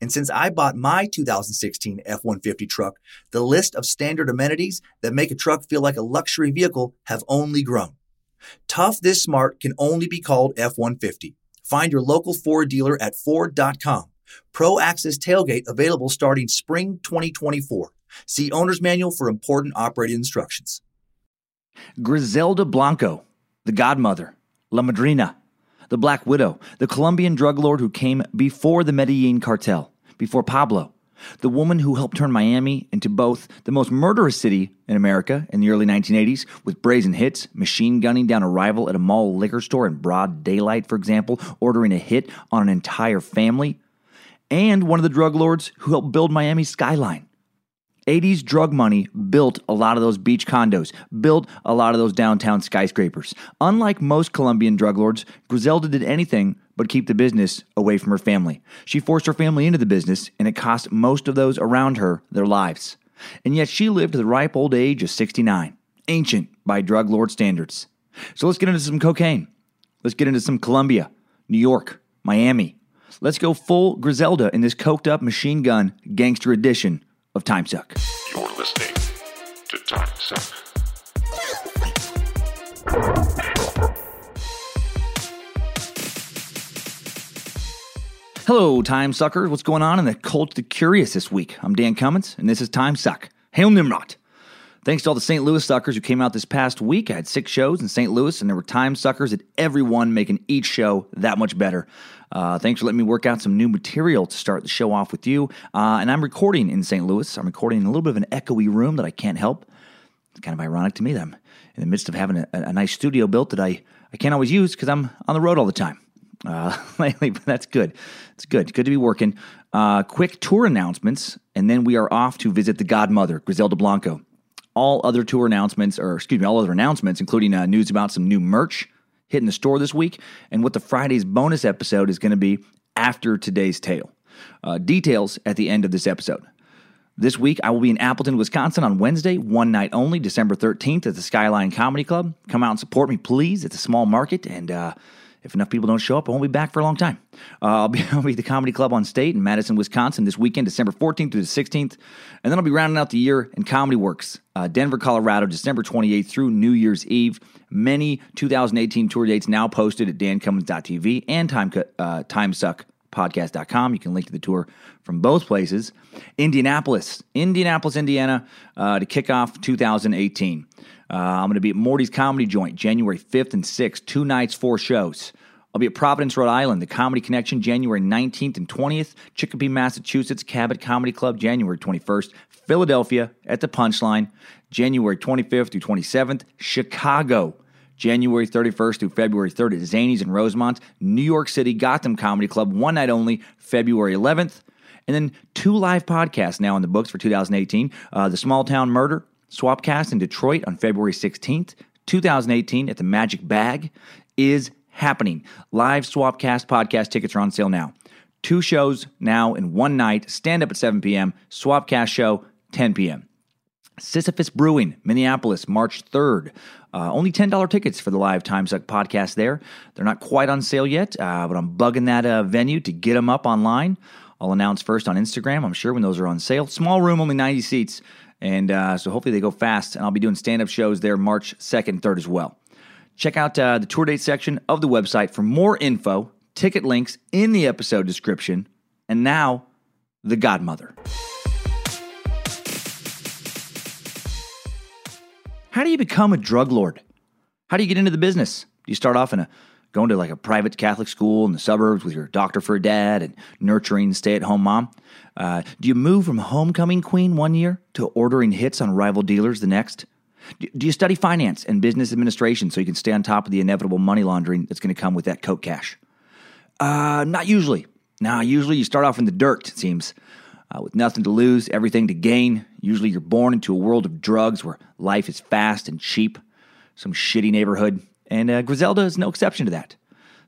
and since I bought my 2016 F 150 truck, the list of standard amenities that make a truck feel like a luxury vehicle have only grown. Tough this smart can only be called F 150. Find your local Ford dealer at Ford.com. Pro Access Tailgate available starting spring 2024. See Owner's Manual for important operating instructions. Griselda Blanco, the godmother, La Madrina the Black Widow, the Colombian drug lord who came before the Medellin cartel, before Pablo, the woman who helped turn Miami into both the most murderous city in America in the early 1980s, with brazen hits, machine gunning down a rival at a mall liquor store in broad daylight, for example, ordering a hit on an entire family, and one of the drug lords who helped build Miami's skyline. 80s drug money built a lot of those beach condos, built a lot of those downtown skyscrapers. Unlike most Colombian drug lords, Griselda did anything but keep the business away from her family. She forced her family into the business, and it cost most of those around her their lives. And yet she lived to the ripe old age of 69, ancient by drug lord standards. So let's get into some cocaine. Let's get into some Colombia, New York, Miami. Let's go full Griselda in this coked up machine gun gangster edition of Time Suck. You're listening to Time Suck. Hello, Time Suckers. What's going on in the cult of the curious this week? I'm Dan Cummins, and this is Time Suck. Hail Nimrod. Thanks to all the St. Louis suckers who came out this past week. I had six shows in St. Louis, and there were time suckers at every one, making each show that much better. Uh, thanks for letting me work out some new material to start the show off with you. Uh, and I'm recording in St. Louis. I'm recording in a little bit of an echoey room that I can't help. It's kind of ironic to me that I'm in the midst of having a, a nice studio built that I, I can't always use because I'm on the road all the time. Uh, lately, but that's good. It's good. Good to be working. Uh, quick tour announcements, and then we are off to visit the Godmother, Griselda Blanco. All other tour announcements, or excuse me, all other announcements, including uh, news about some new merch hitting the store this week and what the Friday's bonus episode is going to be after today's tale. Uh, details at the end of this episode. This week, I will be in Appleton, Wisconsin on Wednesday, one night only, December 13th at the Skyline Comedy Club. Come out and support me, please. It's a small market, and uh, if enough people don't show up, I won't be back for a long time. Uh, I'll, be, I'll be at the Comedy Club on State in Madison, Wisconsin this weekend, December 14th through the 16th. And then I'll be rounding out the year in Comedy Works, uh, Denver, Colorado, December 28th through New Year's Eve. Many 2018 tour dates now posted at dancummins.tv and time, uh, timesuckpodcast.com. You can link to the tour from both places. Indianapolis, Indianapolis, Indiana, uh, to kick off 2018. Uh, I'm going to be at Morty's Comedy Joint January 5th and 6th, two nights, four shows. I'll be at Providence, Rhode Island, the Comedy Connection, January 19th and 20th. Chicopee, Massachusetts, Cabot Comedy Club, January 21st. Philadelphia at the Punchline, January 25th through 27th. Chicago, January 31st through February 3rd at Zanies in Rosemont. New York City, Gotham Comedy Club, one night only, February 11th. And then two live podcasts now in the books for 2018 uh, The Small Town Murder, Swapcast in Detroit on February 16th, 2018 at the Magic Bag is happening. Live Swapcast podcast tickets are on sale now. Two shows now in one night, stand up at 7 p.m., Swapcast show 10 p.m. Sisyphus Brewing, Minneapolis, March 3rd. Uh, only $10 tickets for the live Time Suck podcast there. They're not quite on sale yet, uh, but I'm bugging that uh, venue to get them up online. I'll announce first on Instagram, I'm sure, when those are on sale. Small room, only 90 seats. And uh, so hopefully they go fast. And I'll be doing stand up shows there March 2nd, 3rd as well. Check out uh, the tour date section of the website for more info, ticket links in the episode description. And now, the Godmother. How do you become a drug lord? How do you get into the business? Do you start off in a going to like a private Catholic school in the suburbs with your doctor for a dad and nurturing stay at home mom? Uh, do you move from homecoming queen one year to ordering hits on rival dealers the next? Do you study finance and business administration so you can stay on top of the inevitable money laundering that's going to come with that coke cash? Uh, not usually. Now, usually you start off in the dirt, it seems uh, with nothing to lose, everything to gain. Usually you're born into a world of drugs where life is fast and cheap, some shitty neighborhood, and uh, Griselda is no exception to that.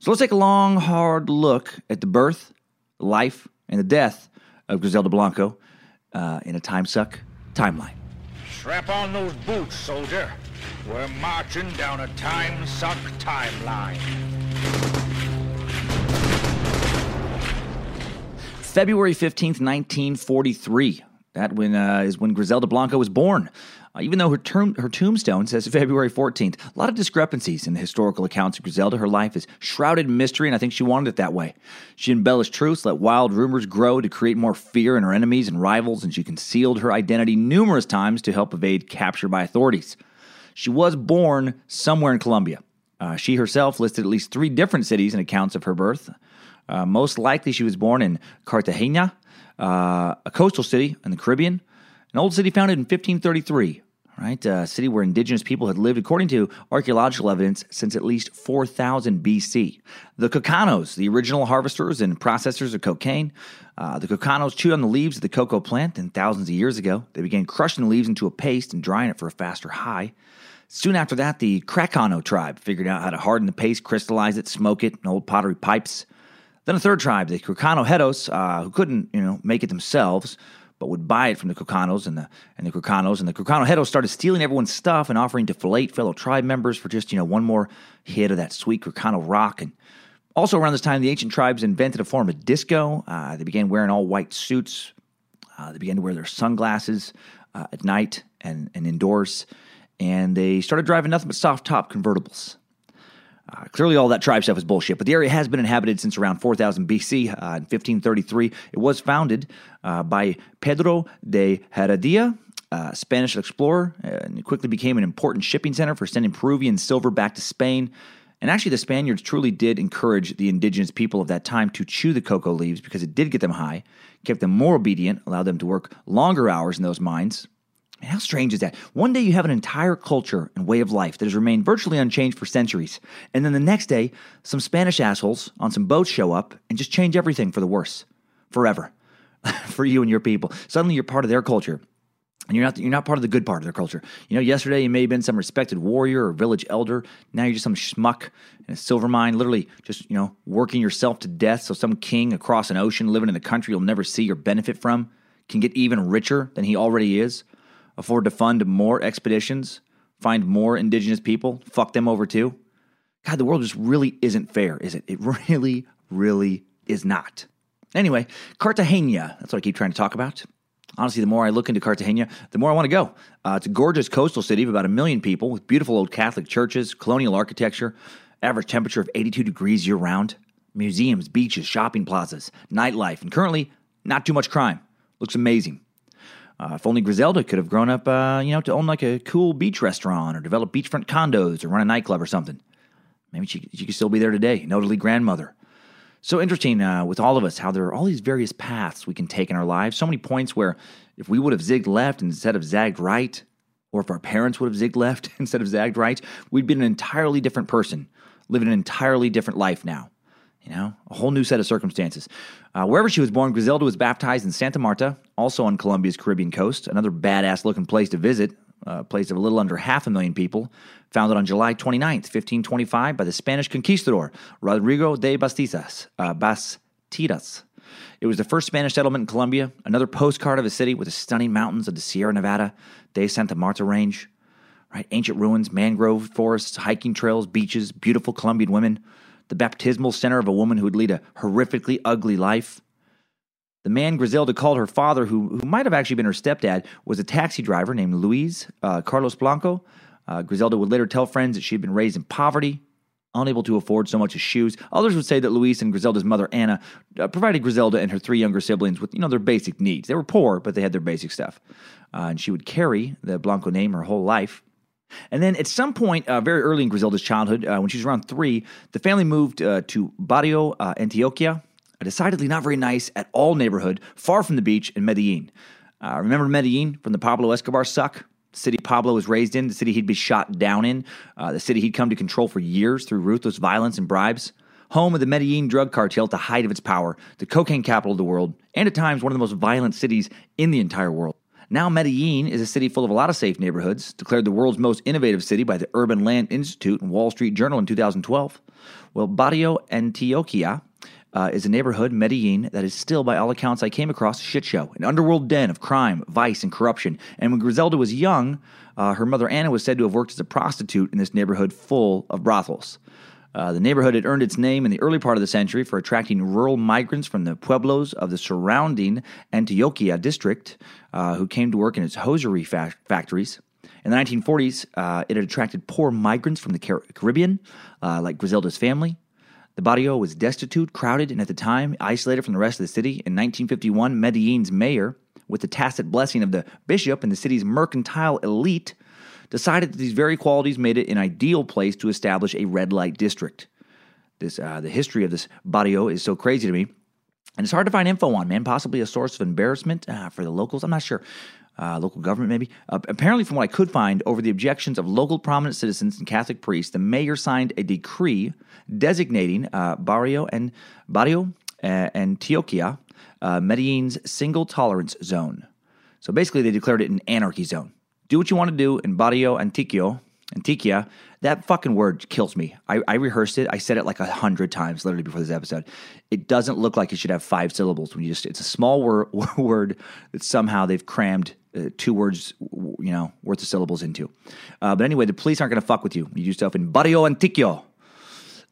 So let's take a long, hard look at the birth, life, and the death of Griselda Blanco uh, in a time suck timeline. Strap on those boots, soldier. We're marching down a time suck timeline. February 15th, 1943. That when, uh, is when Griselda Blanco was born. Even though her, term, her tombstone says February 14th. A lot of discrepancies in the historical accounts of Griselda. Her life is shrouded in mystery, and I think she wanted it that way. She embellished truths, let wild rumors grow to create more fear in her enemies and rivals, and she concealed her identity numerous times to help evade capture by authorities. She was born somewhere in Colombia. Uh, she herself listed at least three different cities in accounts of her birth. Uh, most likely, she was born in Cartagena, uh, a coastal city in the Caribbean, an old city founded in 1533. Right, a city where indigenous people had lived, according to archaeological evidence, since at least 4000 BC. The Cocanos, the original harvesters and processors of cocaine, uh, the Cocanos chewed on the leaves of the cocoa plant, and thousands of years ago, they began crushing the leaves into a paste and drying it for a faster high. Soon after that, the Cracano tribe figured out how to harden the paste, crystallize it, smoke it in old pottery pipes. Then a third tribe, the Crocanojeros, uh, who couldn't, you know, make it themselves, but would buy it from the Cocanos and the and the Crocanos. And the Crocanojeros started stealing everyone's stuff and offering to fillet fellow tribe members for just, you know, one more hit of that sweet Crocano rock. And also around this time, the ancient tribes invented a form of disco. Uh, they began wearing all white suits. Uh, they began to wear their sunglasses uh, at night and, and indoors. And they started driving nothing but soft top convertibles. Uh, clearly, all that tribe stuff is bullshit, but the area has been inhabited since around 4000 BC. Uh, in 1533, it was founded uh, by Pedro de Heredia, a Spanish explorer, and it quickly became an important shipping center for sending Peruvian silver back to Spain. And actually, the Spaniards truly did encourage the indigenous people of that time to chew the cocoa leaves because it did get them high, kept them more obedient, allowed them to work longer hours in those mines, Man, how strange is that? One day you have an entire culture and way of life that has remained virtually unchanged for centuries, and then the next day, some Spanish assholes on some boats show up and just change everything for the worse, forever, for you and your people. Suddenly you're part of their culture, and you're not you're not part of the good part of their culture. You know, yesterday you may have been some respected warrior or village elder. Now you're just some schmuck in a silver mine, literally just you know working yourself to death. So some king across an ocean, living in a country you'll never see or benefit from, can get even richer than he already is afford to fund more expeditions, find more indigenous people, fuck them over too. God, the world just really isn't fair, is it? It really, really is not. Anyway, Cartagena, that's what I keep trying to talk about. Honestly, the more I look into Cartagena, the more I want to go. Uh, it's a gorgeous coastal city of about a million people with beautiful old Catholic churches, colonial architecture, average temperature of 82 degrees year round, museums, beaches, shopping plazas, nightlife, and currently not too much crime. Looks amazing. Uh, if only Griselda could have grown up, uh, you know, to own like a cool beach restaurant or develop beachfront condos or run a nightclub or something. Maybe she, she could still be there today, elderly grandmother. So interesting uh, with all of us how there are all these various paths we can take in our lives. So many points where if we would have zigged left instead of zagged right, or if our parents would have zigged left instead of zagged right, we'd be an entirely different person, living an entirely different life now. You know, a whole new set of circumstances. Uh, wherever she was born, Griselda was baptized in Santa Marta, also on Colombia's Caribbean coast. Another badass looking place to visit, a place of a little under half a million people. Founded on July 29th, 1525, by the Spanish conquistador Rodrigo de Bastidas. Uh, Bastidas. It was the first Spanish settlement in Colombia, another postcard of a city with the stunning mountains of the Sierra Nevada, de Santa Marta Range. Right? Ancient ruins, mangrove forests, hiking trails, beaches, beautiful Colombian women, the baptismal center of a woman who would lead a horrifically ugly life. The man Griselda called her father, who, who might have actually been her stepdad, was a taxi driver named Luis uh, Carlos Blanco. Uh, Griselda would later tell friends that she had been raised in poverty, unable to afford so much as shoes. Others would say that Luis and Griselda's mother, Anna, uh, provided Griselda and her three younger siblings with, you know, their basic needs. They were poor, but they had their basic stuff. Uh, and she would carry the Blanco name her whole life. And then at some point, uh, very early in Griselda's childhood, uh, when she was around three, the family moved uh, to Barrio uh, Antioquia, a decidedly not very nice at all neighborhood, far from the beach in Medellin. Uh, remember Medellin from the Pablo Escobar suck? The city Pablo was raised in, the city he'd be shot down in, uh, the city he'd come to control for years through ruthless violence and bribes. Home of the Medellin drug cartel at the height of its power, the cocaine capital of the world, and at times one of the most violent cities in the entire world. Now, Medellin is a city full of a lot of safe neighborhoods, declared the world's most innovative city by the Urban Land Institute and Wall Street Journal in 2012. Well, Barrio Antioquia uh, is a neighborhood, Medellin, that is still, by all accounts I came across, a shit show, an underworld den of crime, vice, and corruption. And when Griselda was young, uh, her mother Anna was said to have worked as a prostitute in this neighborhood full of brothels. Uh, the neighborhood had earned its name in the early part of the century for attracting rural migrants from the pueblos of the surrounding Antioquia district uh, who came to work in its hosiery fa- factories. In the 1940s, uh, it had attracted poor migrants from the Car- Caribbean, uh, like Griselda's family. The barrio was destitute, crowded, and at the time isolated from the rest of the city. In 1951, Medellin's mayor, with the tacit blessing of the bishop and the city's mercantile elite, decided that these very qualities made it an ideal place to establish a red light district. This, uh, the history of this barrio is so crazy to me, and it's hard to find info on, man. Possibly a source of embarrassment uh, for the locals. I'm not sure. Uh, local government, maybe. Uh, apparently, from what I could find, over the objections of local prominent citizens and Catholic priests, the mayor signed a decree designating uh, Barrio and Barrio uh, Antioquia uh, Medellin's single tolerance zone. So basically, they declared it an anarchy zone. Do what you want to do in Barrio Antioquia. Antioquia. That fucking word kills me. I, I rehearsed it. I said it like a hundred times literally before this episode. It doesn't look like it should have five syllables when you just. It's a small wor- word that somehow they've crammed uh, two words, you know, worth of syllables into. Uh, but anyway, the police aren't going to fuck with you. You do stuff in Barrio Antioquia.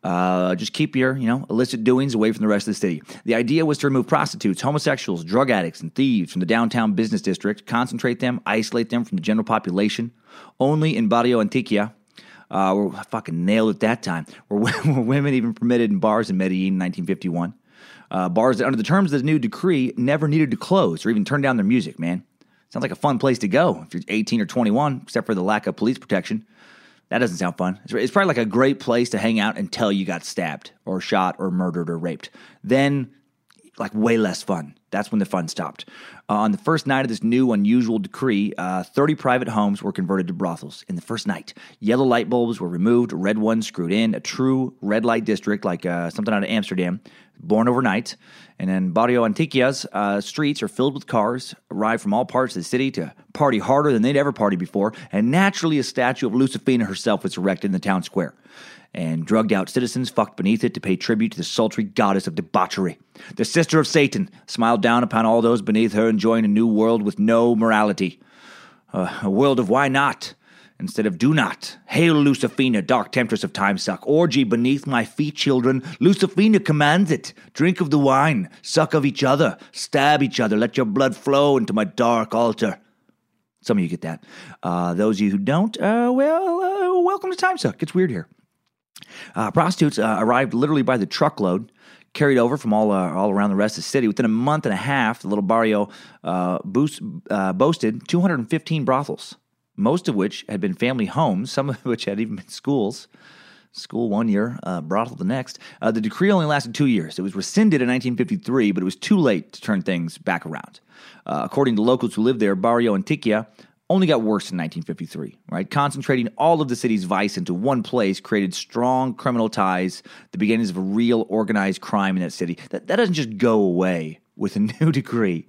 Uh, just keep your, you know, illicit doings away from the rest of the city. The idea was to remove prostitutes, homosexuals, drug addicts, and thieves from the downtown business district, concentrate them, isolate them from the general population. Only in Barrio Antioquia, uh, were fucking nailed at that time, were, were women even permitted in bars in Medellin in 1951. Uh, bars that, under the terms of the new decree, never needed to close or even turn down their music, man. Sounds like a fun place to go if you're 18 or 21, except for the lack of police protection. That doesn't sound fun. It's probably like a great place to hang out until you got stabbed or shot or murdered or raped. Then, like, way less fun. That's when the fun stopped. Uh, on the first night of this new unusual decree, uh, 30 private homes were converted to brothels. In the first night, yellow light bulbs were removed, red ones screwed in, a true red light district like uh, something out of Amsterdam, born overnight. And then Barrio Antioquia's uh, streets are filled with cars, arrive from all parts of the city to party harder than they'd ever party before. And naturally, a statue of Lucifina herself was erected in the town square. And drugged out citizens fucked beneath it to pay tribute to the sultry goddess of debauchery. The sister of Satan smiled down upon all those beneath her, enjoying a new world with no morality. Uh, a world of why not? instead of do not. Hail Lucifina, dark temptress of time suck. Orgy beneath my feet, children. Lucifina commands it. Drink of the wine, suck of each other, stab each other, let your blood flow into my dark altar. Some of you get that. Uh, those of you who don't, uh, well, uh, welcome to Time Suck. It's weird here. Uh, prostitutes uh, arrived literally by the truckload, carried over from all uh, all around the rest of the city. Within a month and a half, the little barrio boost, boasted 215 brothels most of which had been family homes, some of which had even been schools. School one year, uh, brothel the next. Uh, the decree only lasted two years. It was rescinded in 1953, but it was too late to turn things back around. Uh, according to locals who lived there, Barrio Antioquia only got worse in 1953, right? Concentrating all of the city's vice into one place created strong criminal ties, the beginnings of a real organized crime in that city. That, that doesn't just go away with a new decree.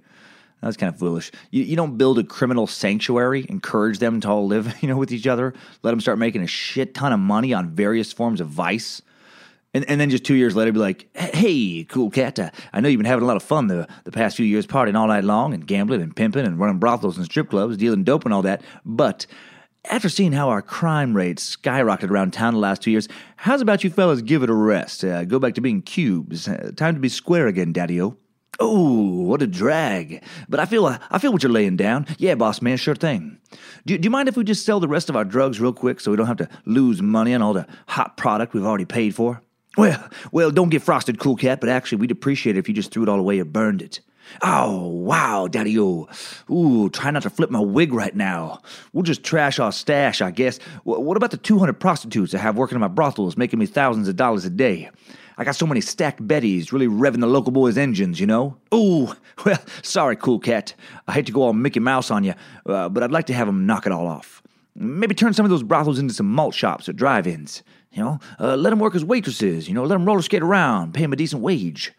That's kind of foolish. You, you don't build a criminal sanctuary, encourage them to all live, you know, with each other, let them start making a shit ton of money on various forms of vice, And, and then just two years later, be like, hey, cool cat, uh, I know you've been having a lot of fun the, the past few years partying all night long and gambling and pimping and running brothels and strip clubs, dealing dope and all that. But after seeing how our crime rates skyrocketed around town the last two years, how's about you fellas give it a rest? Uh, go back to being cubes. Uh, time to be square again, daddy-o. Oh, what a drag! But I feel uh, I feel what you're laying down. Yeah, boss man, sure thing. Do, do you mind if we just sell the rest of our drugs real quick so we don't have to lose money on all the hot product we've already paid for? Well, well, don't get frosted, cool cat. But actually, we'd appreciate it if you just threw it all away or burned it. Oh, wow, daddy o. Ooh, try not to flip my wig right now. We'll just trash our stash, I guess. W- what about the 200 prostitutes I have working in my brothels, making me thousands of dollars a day? I got so many stacked Bettys, really revving the local boys' engines, you know? Ooh, well, sorry, cool cat. I hate to go all Mickey Mouse on you, uh, but I'd like to have them knock it all off. Maybe turn some of those brothels into some malt shops or drive ins. You know, uh, let them work as waitresses, you know, let them roller skate around, pay them a decent wage.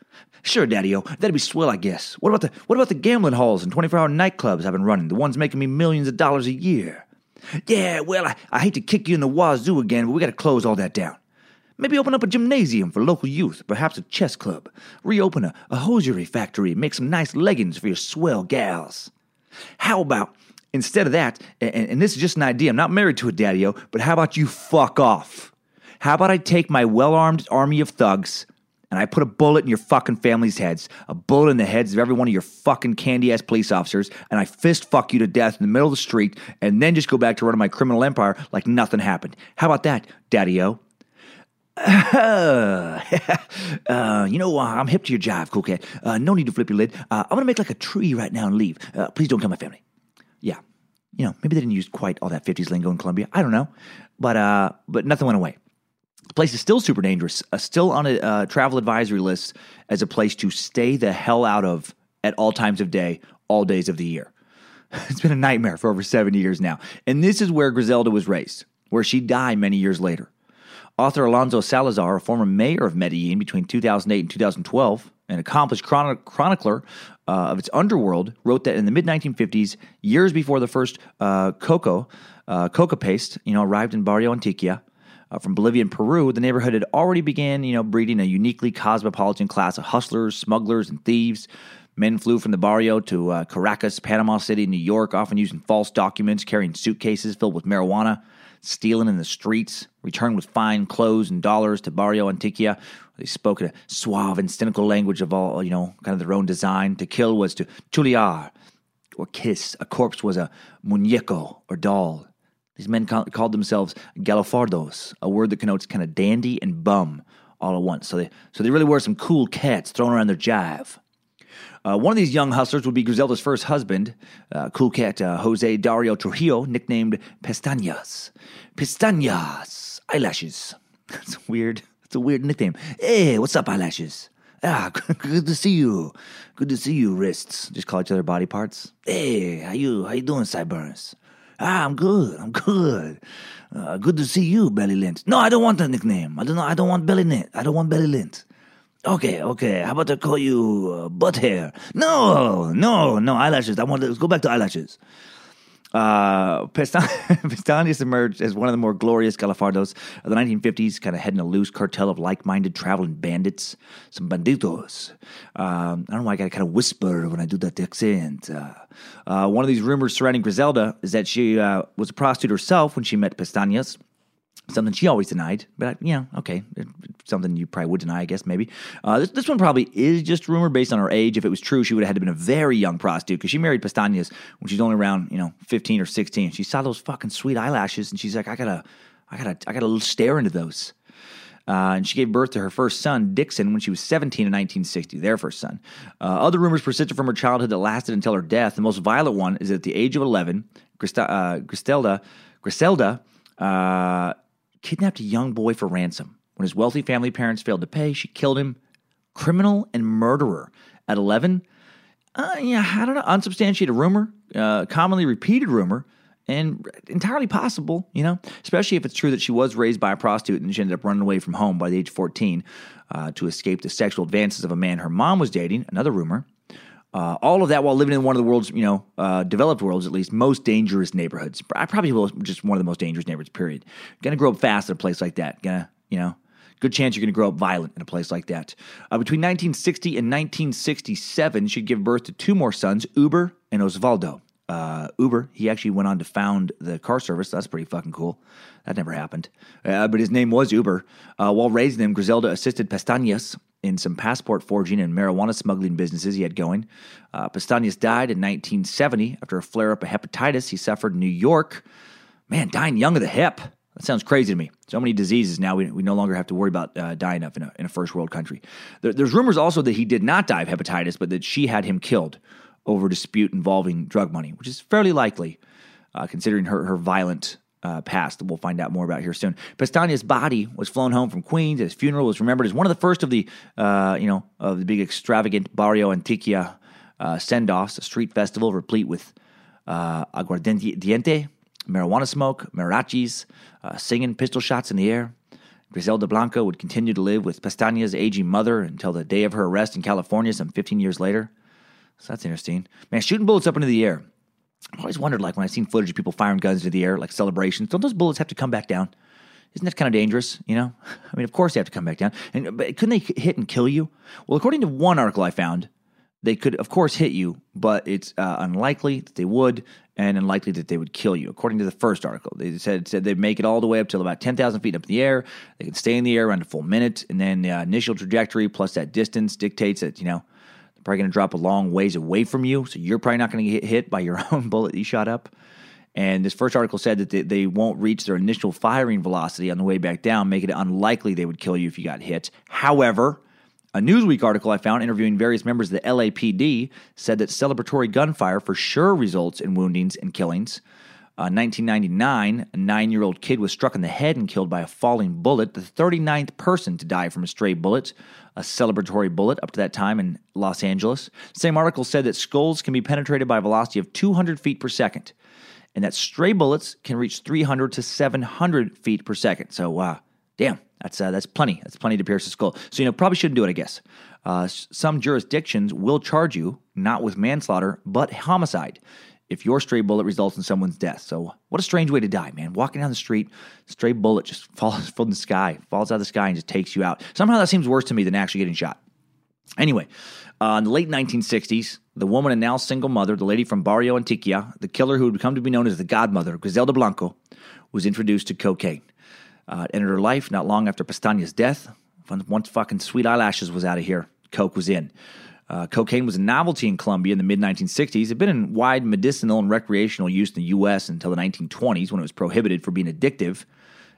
Sure, Daddy-O, that'd be swell, I guess. What about the what about the gambling halls and 24-hour nightclubs I've been running, the ones making me millions of dollars a year? Yeah, well, I, I hate to kick you in the wazoo again, but we gotta close all that down. Maybe open up a gymnasium for local youth, perhaps a chess club. Reopen a, a hosiery factory, make some nice leggings for your swell gals. How about instead of that, and, and this is just an idea, I'm not married to a daddy-o, but how about you fuck off? How about I take my well armed army of thugs and I put a bullet in your fucking family's heads, a bullet in the heads of every one of your fucking candy ass police officers, and I fist fuck you to death in the middle of the street, and then just go back to running my criminal empire like nothing happened. How about that, Daddy O? uh, you know, uh, I'm hip to your jive, cool cat. Uh, no need to flip your lid. Uh, I'm gonna make like a tree right now and leave. Uh, please don't kill my family. Yeah, you know, maybe they didn't use quite all that 50s lingo in Colombia. I don't know, but uh, but nothing went away. The place is still super dangerous, uh, still on a uh, travel advisory list as a place to stay the hell out of at all times of day, all days of the year. It's been a nightmare for over 70 years now. And this is where Griselda was raised, where she died many years later. Author Alonso Salazar, a former mayor of Medellin between 2008 and 2012, an accomplished chron- chronicler uh, of its underworld, wrote that in the mid 1950s, years before the first uh, cocoa, uh, coca paste, you know, arrived in Barrio Antioquia, uh, from Bolivia and Peru, the neighborhood had already began, you know, breeding a uniquely cosmopolitan class of hustlers, smugglers, and thieves. Men flew from the barrio to uh, Caracas, Panama City, New York, often using false documents, carrying suitcases filled with marijuana, stealing in the streets, returned with fine clothes and dollars to Barrio Antioquia. They spoke a suave and cynical language of all, you know, kind of their own design. To kill was to chuliar, or kiss. A corpse was a muñeco, or doll. These men ca- called themselves galafardos, a word that connotes kind of dandy and bum all at once. So they, so they really were some cool cats throwing around their jive. Uh, one of these young hustlers would be Griselda's first husband, uh, cool cat uh, Jose Dario Trujillo, nicknamed Pestañas. Pestañas, eyelashes. That's weird. It's a weird nickname. Hey, what's up, eyelashes? Ah, good to see you. Good to see you, wrists. Just call each other body parts. Hey, how you? How you doing, sideburns? Ah, I'm good. I'm good. Uh, good to see you, Belly Lint. No, I don't want that nickname. I don't know. I don't want Belly Lint. I don't want Belly Lint. Okay, okay. How about I call you uh, Butt Hair? No, no, no eyelashes. I want to go back to eyelashes. Uh, Pestañas emerged as one of the more glorious Galafardos of the 1950s, kind of heading a loose cartel of like minded traveling bandits, some banditos. Um, I don't know why I got to kind of whisper when I do that accent. Uh, uh, one of these rumors surrounding Griselda is that she uh, was a prostitute herself when she met Pestañas something she always denied, but you know, okay, something you probably would deny, I guess, maybe. Uh, this, this one probably is just rumor based on her age. If it was true, she would have had to been a very young prostitute because she married Pestañas when she's only around, you know, 15 or 16. She saw those fucking sweet eyelashes and she's like, I gotta, I gotta, I gotta stare into those. Uh, and she gave birth to her first son, Dixon, when she was 17 in 1960, their first son. Uh, other rumors persisted from her childhood that lasted until her death. The most violent one is that at the age of 11, Grista, Griselda, Griselda uh, kidnapped a young boy for ransom. When his wealthy family parents failed to pay, she killed him. Criminal and murderer. At 11, uh, yeah, I don't know, unsubstantiated rumor, uh, commonly repeated rumor, and entirely possible, you know, especially if it's true that she was raised by a prostitute and she ended up running away from home by the age of 14 uh, to escape the sexual advances of a man her mom was dating, another rumor. Uh, all of that while living in one of the world's, you know, uh, developed world's at least, most dangerous neighborhoods. I probably will just one of the most dangerous neighborhoods. Period. Gonna grow up fast in a place like that. Gonna, you know, Good chance you're to grow up violent in a place like that. Uh, between 1960 and 1967, she'd give birth to two more sons, Uber and Osvaldo. Uh, Uber, he actually went on to found the car service. That's pretty fucking cool. That never happened. Uh, but his name was Uber. Uh, while raising them, Griselda assisted Pestañas in some passport forging and marijuana smuggling businesses he had going. Uh, died in 1970 after a flare up of hepatitis he suffered in New York. Man, dying young of the hip. That sounds crazy to me. So many diseases now, we, we no longer have to worry about uh, dying of in a, in a first world country. There, there's rumors also that he did not die of hepatitis, but that she had him killed over a dispute involving drug money, which is fairly likely uh, considering her, her violent uh, past we'll find out more about here soon. Pestaña's body was flown home from Queens. His funeral was remembered as one of the first of the, uh, you know, of the big extravagant Barrio Antioquia uh, send-offs, a street festival replete with uh, aguardiente, marijuana smoke, mariachis, uh, singing, pistol shots in the air. Griselda Blanco would continue to live with Pestaña's aging mother until the day of her arrest in California some 15 years later. So that's interesting. Man, shooting bullets up into the air. I've always wondered, like, when I've seen footage of people firing guns into the air, like celebrations, don't those bullets have to come back down? Isn't that kind of dangerous? You know, I mean, of course they have to come back down. And but couldn't they hit and kill you? Well, according to one article I found, they could, of course, hit you, but it's uh, unlikely that they would, and unlikely that they would kill you. According to the first article, they said said they'd make it all the way up till about ten thousand feet up in the air. They could stay in the air around a full minute, and then the initial trajectory plus that distance dictates that you know probably going to drop a long ways away from you, so you're probably not going to get hit by your own bullet you shot up. And this first article said that they, they, won't reach their initial firing velocity on the way back down, making it unlikely they would kill you if you got hit. However, a Newsweek article I found interviewing various members of the LAPD said that celebratory gunfire for sure results in woundings and killings. Uh, 1999, a nine year old kid was struck in the head and killed by a falling bullet, the 39th person to die from a stray bullet, a celebratory bullet up to that time in Los Angeles. Same article said that skulls can be penetrated by a velocity of 200 feet per second, and that stray bullets can reach 300 to 700 feet per second. So, uh, damn, that's uh, that's plenty. That's plenty to pierce a skull. So, you know, probably shouldn't do it, I guess. Uh, some jurisdictions will charge you not with manslaughter, but homicide if your stray bullet results in someone's death. So, what a strange way to die, man. Walking down the street, stray bullet just falls from the sky, falls out of the sky, and just takes you out. Somehow that seems worse to me than actually getting shot. Anyway, uh, in the late 1960s, the woman and now single mother, the lady from Barrio Antioquia, the killer who would come to be known as the godmother, Griselda Blanco, was introduced to cocaine. Uh, it entered her life not long after Pestaña's death. Once fucking Sweet Eyelashes was out of here, coke was in. Uh, cocaine was a novelty in Colombia in the mid 1960s. It had been in wide medicinal and recreational use in the U.S. until the 1920s when it was prohibited for being addictive.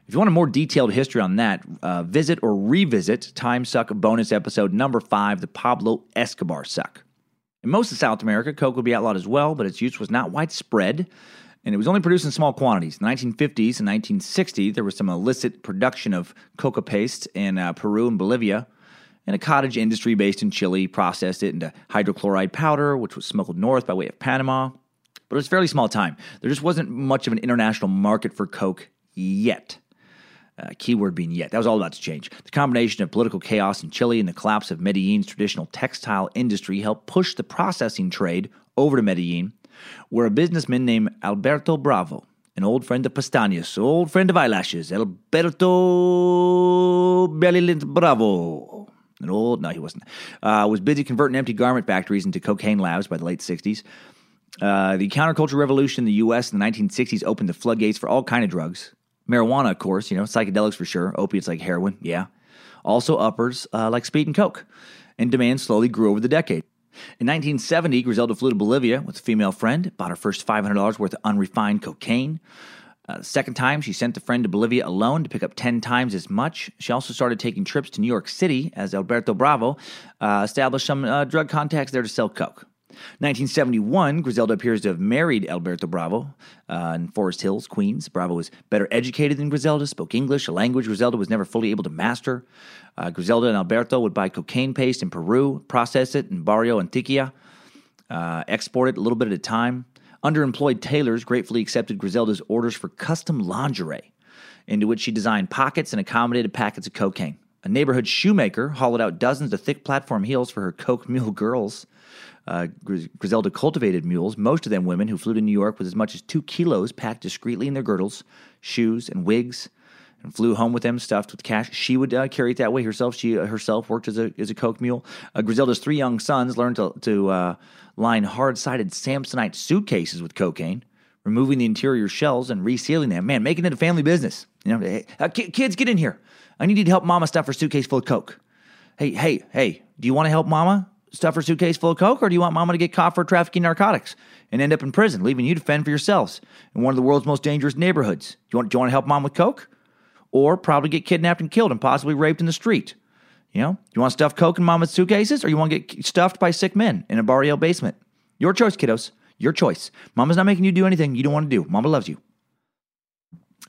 If you want a more detailed history on that, uh, visit or revisit Time Suck bonus episode number five, the Pablo Escobar Suck. In most of South America, coke would be outlawed as well, but its use was not widespread, and it was only produced in small quantities. In the 1950s and 1960s, there was some illicit production of coca paste in uh, Peru and Bolivia and a cottage industry based in Chile processed it into hydrochloride powder, which was smuggled north by way of Panama. But it was fairly small time. There just wasn't much of an international market for Coke yet. Uh, keyword being yet. That was all about to change. The combination of political chaos in Chile and the collapse of Medellin's traditional textile industry helped push the processing trade over to Medellin, where a businessman named Alberto Bravo, an old friend of Pestañas, old friend of eyelashes, Alberto Belly Lint Bravo, an old, no, he wasn't, uh, was busy converting empty garment factories into cocaine labs by the late 60s. Uh, the counterculture revolution in the U.S. in the 1960s opened the floodgates for all kind of drugs. Marijuana, of course, you know, psychedelics for sure, opiates like heroin, yeah. Also uppers uh, like speed and coke. And demand slowly grew over the decade. In 1970, Griselda flew to Bolivia with a female friend, bought her first $500 worth of unrefined cocaine. Uh, second time, she sent a friend to Bolivia alone to pick up 10 times as much. She also started taking trips to New York City as Alberto Bravo uh, established some uh, drug contacts there to sell coke. 1971, Griselda appears to have married Alberto Bravo uh, in Forest Hills, Queens. Bravo was better educated than Griselda, spoke English, a language Griselda was never fully able to master. Uh, Griselda and Alberto would buy cocaine paste in Peru, process it in Barrio Antioquia, uh, export it a little bit at a time. Underemployed tailors gratefully accepted Griselda's orders for custom lingerie, into which she designed pockets and accommodated packets of cocaine. A neighborhood shoemaker hollowed out dozens of thick platform heels for her coke mule girls. Uh, Griselda cultivated mules, most of them women who flew to New York with as much as two kilos packed discreetly in their girdles, shoes, and wigs. And flew home with them stuffed with cash. She would uh, carry it that way herself. She uh, herself worked as a as a coke mule. Uh, Griselda's three young sons learned to to uh, line hard sided Samsonite suitcases with cocaine, removing the interior shells and resealing them. Man, making it a family business. You know, hey, uh, ki- kids, get in here. I need you to help Mama stuff her suitcase full of coke. Hey, hey, hey, do you want to help Mama stuff her suitcase full of coke, or do you want Mama to get caught for trafficking narcotics and end up in prison, leaving you to fend for yourselves in one of the world's most dangerous neighborhoods? Do you want, do you want to help Mom with coke? Or probably get kidnapped and killed and possibly raped in the street. You know, you want to stuff coke in mama's suitcases or you want to get stuffed by sick men in a barrio basement? Your choice, kiddos. Your choice. Mama's not making you do anything you don't want to do. Mama loves you.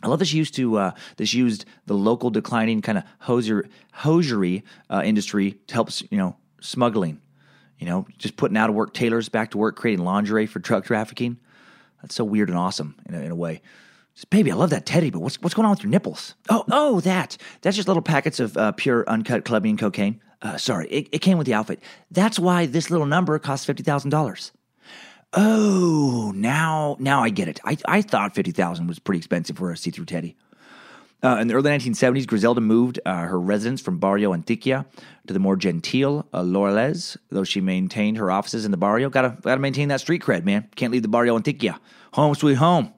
I love that she used to uh, this used the local declining kind of hosier, hosiery uh, industry to help you know smuggling, you know just putting out of work tailors back to work creating lingerie for drug trafficking. That's so weird and awesome in a, in a way. Baby, I love that teddy, but what's, what's going on with your nipples? Oh, oh, that. That's just little packets of uh, pure uncut clubbing cocaine. Uh, sorry, it, it came with the outfit. That's why this little number costs $50,000. Oh, now now I get it. I, I thought 50000 was pretty expensive for a see through teddy. Uh, in the early 1970s, Griselda moved uh, her residence from Barrio Antioquia to the more genteel uh, though she maintained her offices in the barrio. Gotta, gotta maintain that street cred, man. Can't leave the Barrio Antioquia. Home sweet home.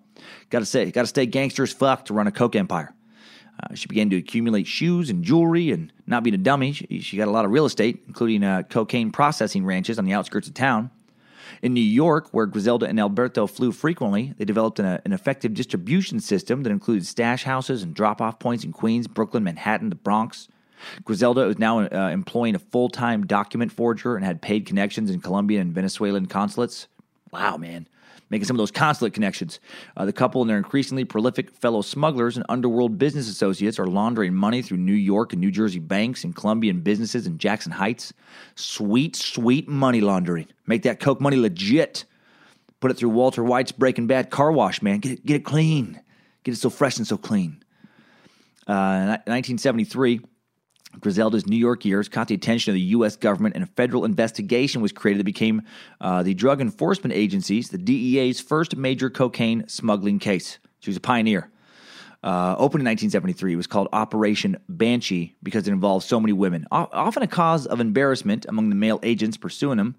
Got to say, got to stay gangster as fuck to run a coke empire. Uh, she began to accumulate shoes and jewelry, and not being a dummy, she, she got a lot of real estate, including uh, cocaine processing ranches on the outskirts of town. In New York, where Griselda and Alberto flew frequently, they developed an, an effective distribution system that included stash houses and drop off points in Queens, Brooklyn, Manhattan, the Bronx. Griselda was now uh, employing a full time document forger and had paid connections in Colombian and Venezuelan consulates. Wow, man making some of those consulate connections. Uh, the couple and their increasingly prolific fellow smugglers and underworld business associates are laundering money through New York and New Jersey banks and Colombian businesses in Jackson Heights. Sweet, sweet money laundering. Make that coke money legit. Put it through Walter White's Breaking Bad car wash, man. Get it, get it clean. Get it so fresh and so clean. Uh, 1973. Griselda's New York years caught the attention of the U.S. government, and a federal investigation was created that became uh, the Drug Enforcement Agency's, the DEA's first major cocaine smuggling case. She was a pioneer. Uh, opened in 1973, it was called Operation Banshee because it involved so many women, o- often a cause of embarrassment among the male agents pursuing them.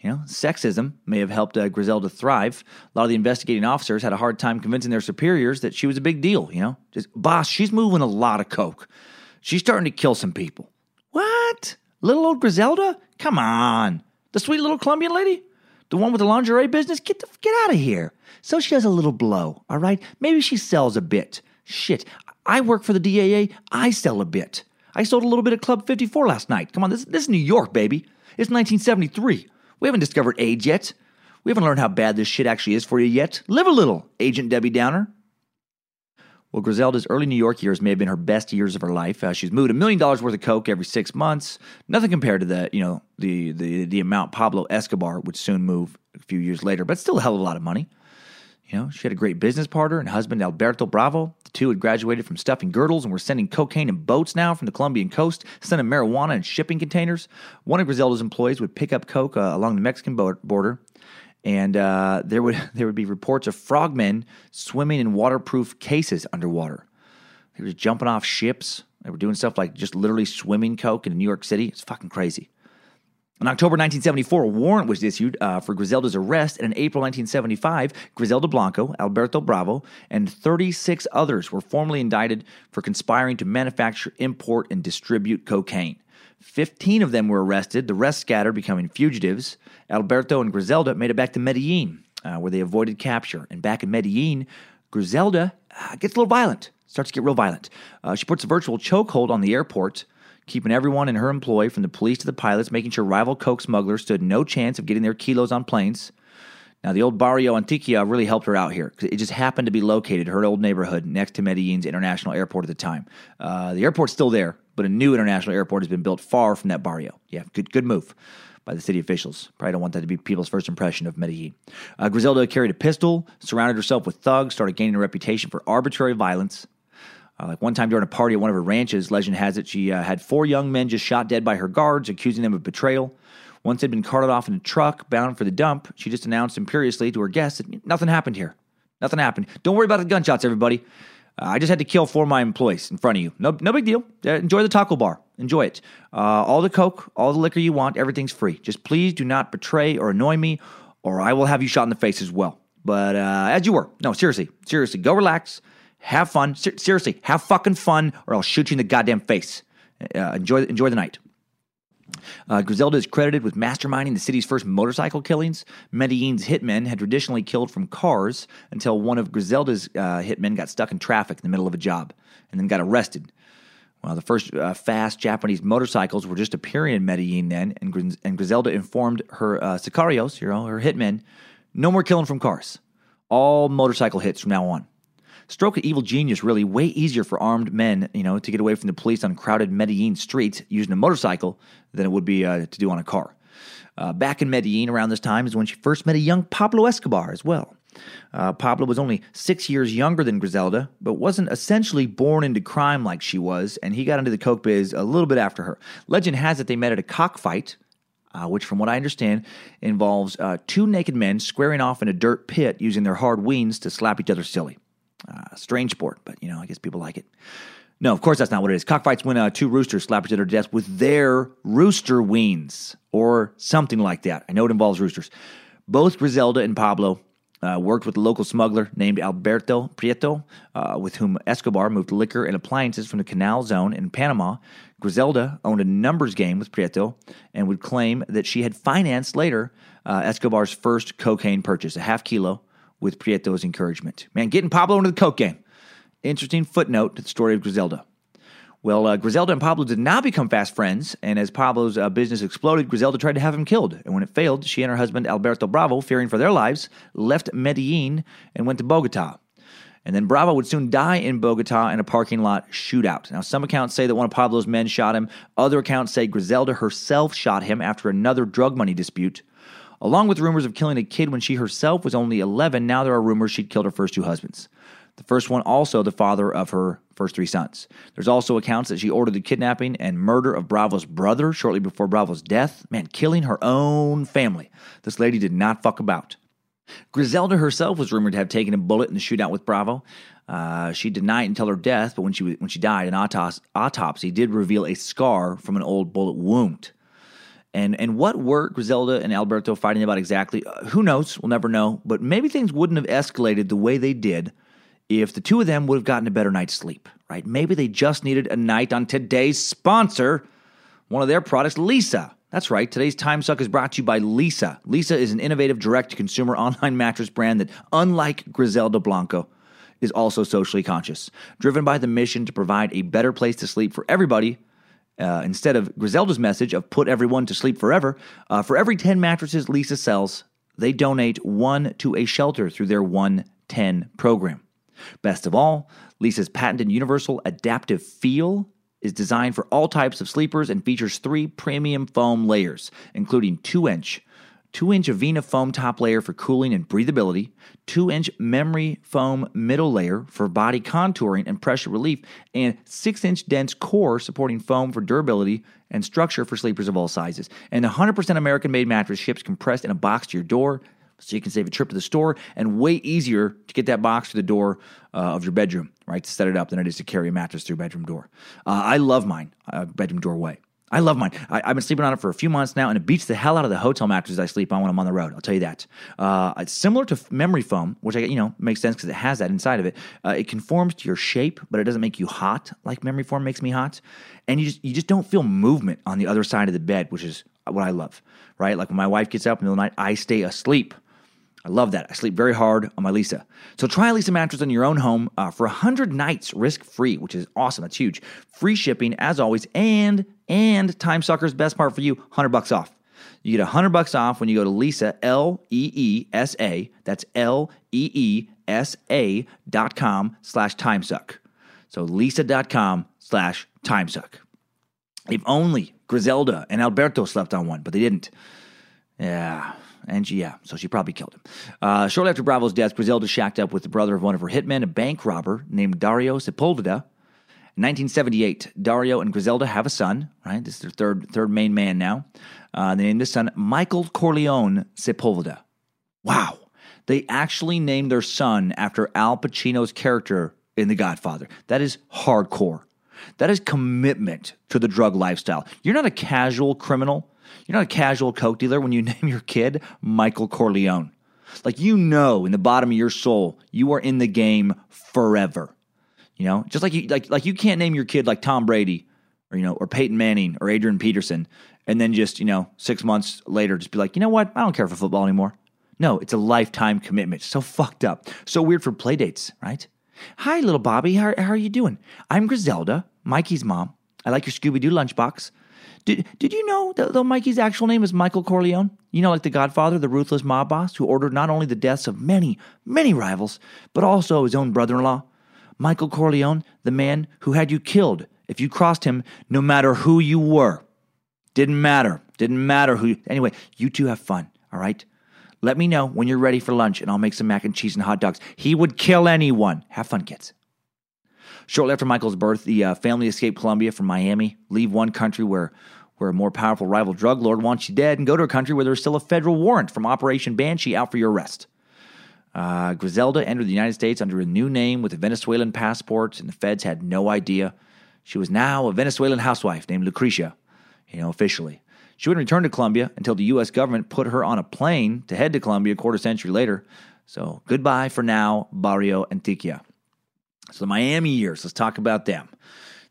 You know, sexism may have helped uh, Griselda thrive. A lot of the investigating officers had a hard time convincing their superiors that she was a big deal. You know, just boss, she's moving a lot of coke. She's starting to kill some people. What? Little old Griselda? Come on. The sweet little Colombian lady? The one with the lingerie business? Get the, get out of here. So she does a little blow, all right? Maybe she sells a bit. Shit. I work for the DEA. I sell a bit. I sold a little bit at Club 54 last night. Come on, this, this is New York, baby. It's 1973. We haven't discovered AIDS yet. We haven't learned how bad this shit actually is for you yet. Live a little, Agent Debbie Downer. Well, Griselda's early New York years may have been her best years of her life. Uh, she's moved a million dollars worth of coke every six months. Nothing compared to the, you know, the, the the amount Pablo Escobar would soon move a few years later, but still a hell of a lot of money. You know, she had a great business partner and husband Alberto Bravo. The two had graduated from stuffing girdles and were sending cocaine in boats now from the Colombian coast, sending marijuana in shipping containers. One of Griselda's employees would pick up coke uh, along the Mexican border and uh, there would there would be reports of frogmen swimming in waterproof cases underwater. They were jumping off ships. They were doing stuff like just literally swimming coke in New York City. It's fucking crazy. In October 1974, a warrant was issued uh, for Griselda's arrest, and in April 1975, Griselda Blanco, Alberto Bravo, and 36 others were formally indicted for conspiring to manufacture, import, and distribute cocaine. 15 of them were arrested, the rest scattered, becoming fugitives. Alberto and Griselda made it back to Medellin, uh, where they avoided capture. And back in Medellin, Griselda uh, gets a little violent, starts to get real violent. Uh, she puts a virtual chokehold on the airport, keeping everyone in her employ, from the police to the pilots, making sure rival coke smugglers stood no chance of getting their kilos on planes. Now, the old Barrio Antioquia really helped her out here. It just happened to be located, her old neighborhood, next to Medellin's international airport at the time. Uh, the airport's still there, but a new international airport has been built far from that barrio. Yeah, good, good move by the city officials. Probably don't want that to be people's first impression of Medellin. Uh, Griselda carried a pistol, surrounded herself with thugs, started gaining a reputation for arbitrary violence. Uh, like one time during a party at one of her ranches, legend has it she uh, had four young men just shot dead by her guards, accusing them of betrayal. Once they'd been carted off in a truck bound for the dump, she just announced imperiously to her guests that nothing happened here. Nothing happened. Don't worry about the gunshots, everybody. Uh, I just had to kill four of my employees in front of you. No, no big deal. Uh, enjoy the taco bar. Enjoy it. Uh, all the Coke, all the liquor you want, everything's free. Just please do not betray or annoy me, or I will have you shot in the face as well. But uh, as you were. No, seriously. Seriously. Go relax. Have fun. Ser- seriously. Have fucking fun, or I'll shoot you in the goddamn face. Uh, enjoy, enjoy the night. Uh, Griselda is credited with masterminding the city's first motorcycle killings. Medellin's hitmen had traditionally killed from cars until one of Griselda's uh, hitmen got stuck in traffic in the middle of a job and then got arrested. Well, the first uh, fast Japanese motorcycles were just appearing in Medellin then, and, and Griselda informed her uh, sicarios, you know, her hitmen, no more killing from cars. All motorcycle hits from now on. Stroke of evil genius really way easier for armed men, you know, to get away from the police on crowded Medellin streets using a motorcycle than it would be uh, to do on a car. Uh, back in Medellin around this time is when she first met a young Pablo Escobar as well. Uh, Pablo was only six years younger than Griselda, but wasn't essentially born into crime like she was, and he got into the coke biz a little bit after her. Legend has it they met at a cockfight, uh, which, from what I understand, involves uh, two naked men squaring off in a dirt pit using their hard weens to slap each other silly. Uh, strange sport, but you know, I guess people like it. No, of course that's not what it is. Cockfights when uh, two roosters slap each other to death with their rooster weens or something like that. I know it involves roosters. Both Griselda and Pablo uh, worked with a local smuggler named Alberto Prieto, uh, with whom Escobar moved liquor and appliances from the Canal Zone in Panama. Griselda owned a numbers game with Prieto and would claim that she had financed later uh, Escobar's first cocaine purchase, a half kilo, with Prieto's encouragement. Man, getting Pablo into the coke game. Interesting footnote to the story of Griselda. Well, uh, Griselda and Pablo did not become fast friends, and as Pablo's uh, business exploded, Griselda tried to have him killed. And when it failed, she and her husband Alberto Bravo, fearing for their lives, left Medellin and went to Bogota. And then Bravo would soon die in Bogota in a parking lot shootout. Now, some accounts say that one of Pablo's men shot him. Other accounts say Griselda herself shot him after another drug money dispute. Along with rumors of killing a kid when she herself was only 11, now there are rumors she'd killed her first two husbands. The first one also the father of her first three sons. There's also accounts that she ordered the kidnapping and murder of Bravo's brother shortly before Bravo's death. Man, killing her own family. This lady did not fuck about. Griselda herself was rumored to have taken a bullet in the shootout with Bravo. Uh, she denied until her death, but when she when she died, an autopsy did reveal a scar from an old bullet wound. And and what were Griselda and Alberto fighting about exactly? Uh, who knows? We'll never know. But maybe things wouldn't have escalated the way they did if the two of them would have gotten a better night's sleep, right? Maybe they just needed a night on today's sponsor, one of their products, Leesa. That's right. Today's Time Suck is brought to you by Leesa. Leesa is an innovative direct to consumer online mattress brand that, unlike Griselda Blanco, is also socially conscious. Driven by the mission to provide a better place to sleep for everybody, uh, instead of Griselda's message of put everyone to sleep forever, uh, for every 10 mattresses Leesa sells, they donate one to a shelter through their 110 program. Best of all, Leesa's patented universal adaptive feel is designed for all types of sleepers and features three premium foam layers, including 2 inch 2 inch Avena foam top layer for cooling and breathability, 2 inch memory foam middle layer for body contouring and pressure relief, and 6 inch dense core supporting foam for durability and structure for sleepers of all sizes. And the 100% American made mattress ships compressed in a box to your door. So you can save a trip to the store and way easier to get that box to the door uh, of your bedroom, right? To set it up than it is to carry a mattress through bedroom door. Uh, I love mine, uh, bedroom doorway. I love mine. I, have been sleeping on it for a few months now, and it beats the hell out of the hotel mattresses I sleep on when I'm on the road. I'll tell you that. Uh, it's similar to memory foam, which I you know makes sense because it has that inside of it. Uh, it conforms to your shape, but it doesn't make you hot like memory foam makes me hot. And you just you just don't feel movement on the other side of the bed, which is what I love. Right? Like when my wife gets up in the middle of the night, I stay asleep. I love that. I sleep very hard on my Leesa. So try a Leesa mattress in your own home uh, for 100 nights risk free, which is awesome. That's huge. Free shipping as always, and and Time Sucker's best part for you, 100 bucks off. You get 100 bucks off when you go to Leesa L E E S A. That's L E E S A dot com slash timesuck. So leesa.com slash timesuck. If only Griselda and Alberto slept on one, but they didn't. Yeah. And she, yeah, so she probably killed him. Uh, shortly after Bravo's death, Griselda shacked up with the brother of one of her hitmen, a bank robber named Dario Sepulveda. In 1978, Dario and Griselda have a son, right? This is their third, third main man now. Uh, they named this son Michael Corleone Sepulveda. Wow. They actually named their son after Al Pacino's character in The Godfather. That is hardcore. That is commitment to the drug lifestyle. You're not a casual criminal. You're not a casual coke dealer when you name your kid Michael Corleone. Like you know in the bottom of your soul, you are in the game forever. You know, just like you like like you can't name your kid like Tom Brady or you know or Peyton Manning or Adrian Peterson and then just, you know, 6 months later just be like, "You know what? I don't care for football anymore." No, it's a lifetime commitment. So fucked up. So weird for play dates, right? Hi, little Bobby. How, how are you doing? I'm Griselda, Mikey's mom. I like your Scooby Doo lunchbox. Did, did you know that though Mikey's actual name is Michael Corleone? You know, like the Godfather, the ruthless mob boss who ordered not only the deaths of many, many rivals, but also his own brother in law? Michael Corleone, the man who had you killed if you crossed him, no matter who you were. Didn't matter. Didn't matter who. You, Anyway, you two have fun, all right? Let me know when you're ready for lunch and I'll make some mac and cheese and hot dogs. He would kill anyone. Have fun, kids. Shortly after Michael's birth, the uh, family escaped Colombia from Miami, leave one country where, where a more powerful rival drug lord wants you dead, and go to a country where there's still a federal warrant from Operation Banshee out for your arrest. Uh, Griselda entered the United States under a new name with a Venezuelan passport, and the feds had no idea. She was now a Venezuelan housewife named Lucretia, you know, officially. She wouldn't return to Colombia until the U.S. government put her on a plane to head to Colombia a quarter century later. So goodbye for now, Barrio Antioquia. So the Miami years, let's talk about them.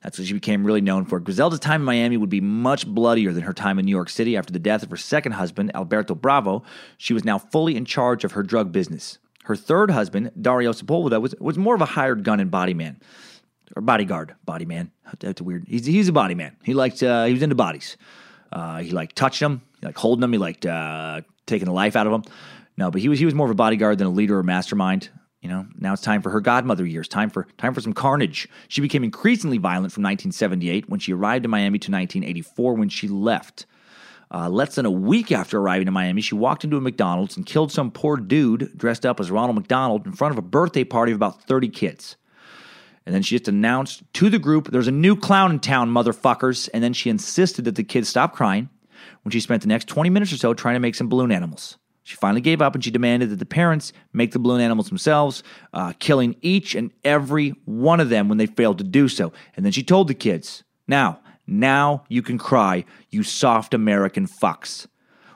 That's what she became really known for. Griselda's time in Miami would be much bloodier than her time in New York City. After the death of her second husband, Alberto Bravo, she was now fully in charge of her drug business. Her third husband, Dario Sepulveda, was, was more of a hired gun and body man. Or bodyguard, body man. That's weird. He's, he's a body man. He liked, uh, he was into bodies. Uh, he like touched them, he like holding them, he liked uh, taking the life out of them. No, but he was he was more of a bodyguard than a leader or mastermind. You know, now it's time for her godmother years. Time for time for some carnage. She became increasingly violent from 1978 when she arrived in Miami to 1984 when she left. Uh, less than a week after arriving in Miami, she walked into a McDonald's and killed some poor dude dressed up as Ronald McDonald in front of a birthday party of about 30 kids. And then she just announced to the group, there's a new clown in town, motherfuckers. And then she insisted that the kids stop crying when she spent the next 20 minutes or so trying to make some balloon animals. She finally gave up and she demanded that the parents make the balloon animals themselves, uh, killing each and every one of them when they failed to do so. And then she told the kids, Now, now you can cry, you soft American fucks.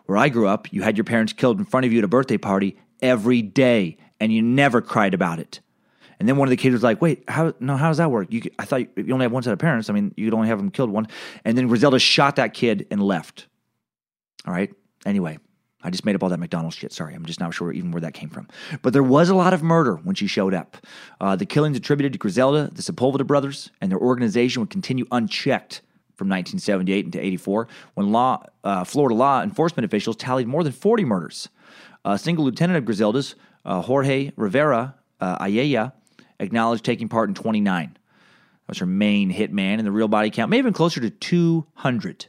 Where I grew up, you had your parents killed in front of you at a birthday party every day, and you never cried about it. And then one of the kids was like, "Wait, how? No, how does that work? You, I thought you only have one set of parents. I mean, you could only have them killed one." And then Griselda shot that kid and left. All right. Anyway, I just made up all that McDonald's shit. Sorry, I'm just not sure even where that came from. But there was a lot of murder when she showed up. Uh, the killings attributed to Griselda, the Sepulveda brothers, and their organization would continue unchecked from 1978 into 84, when law, uh, Florida law enforcement officials tallied more than 40 murders. A single lieutenant of Griselda's, uh, Jorge Rivera uh, Ayala, acknowledged taking part in 29. That was her main hit man, and the real body count may have been closer to 200.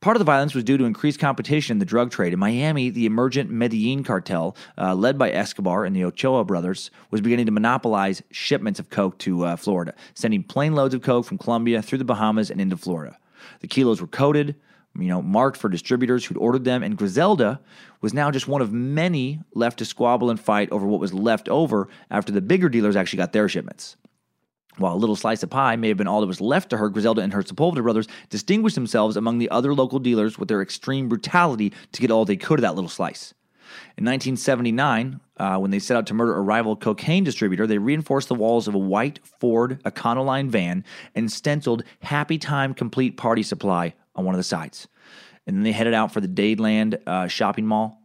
Part of the violence was due to increased competition in the drug trade. In Miami, the emergent Medellin cartel, uh, led by Escobar and the Ochoa brothers, was beginning to monopolize shipments of coke to uh, Florida, sending plane loads of coke from Colombia through the Bahamas and into Florida. The kilos were coded, you know, marked for distributors who'd ordered them, and Griselda was now just one of many left to squabble and fight over what was left over after the bigger dealers actually got their shipments. While a little slice of pie may have been all that was left to her, Griselda and her Sepulveda brothers distinguished themselves among the other local dealers with their extreme brutality to get all they could of that little slice. In 1979, uh, when they set out to murder a rival cocaine distributor, they reinforced the walls of a white Ford Econoline van and stenciled Happy Time Complete Party Supply on one of the sides. And then they headed out for the Dadeland uh, shopping mall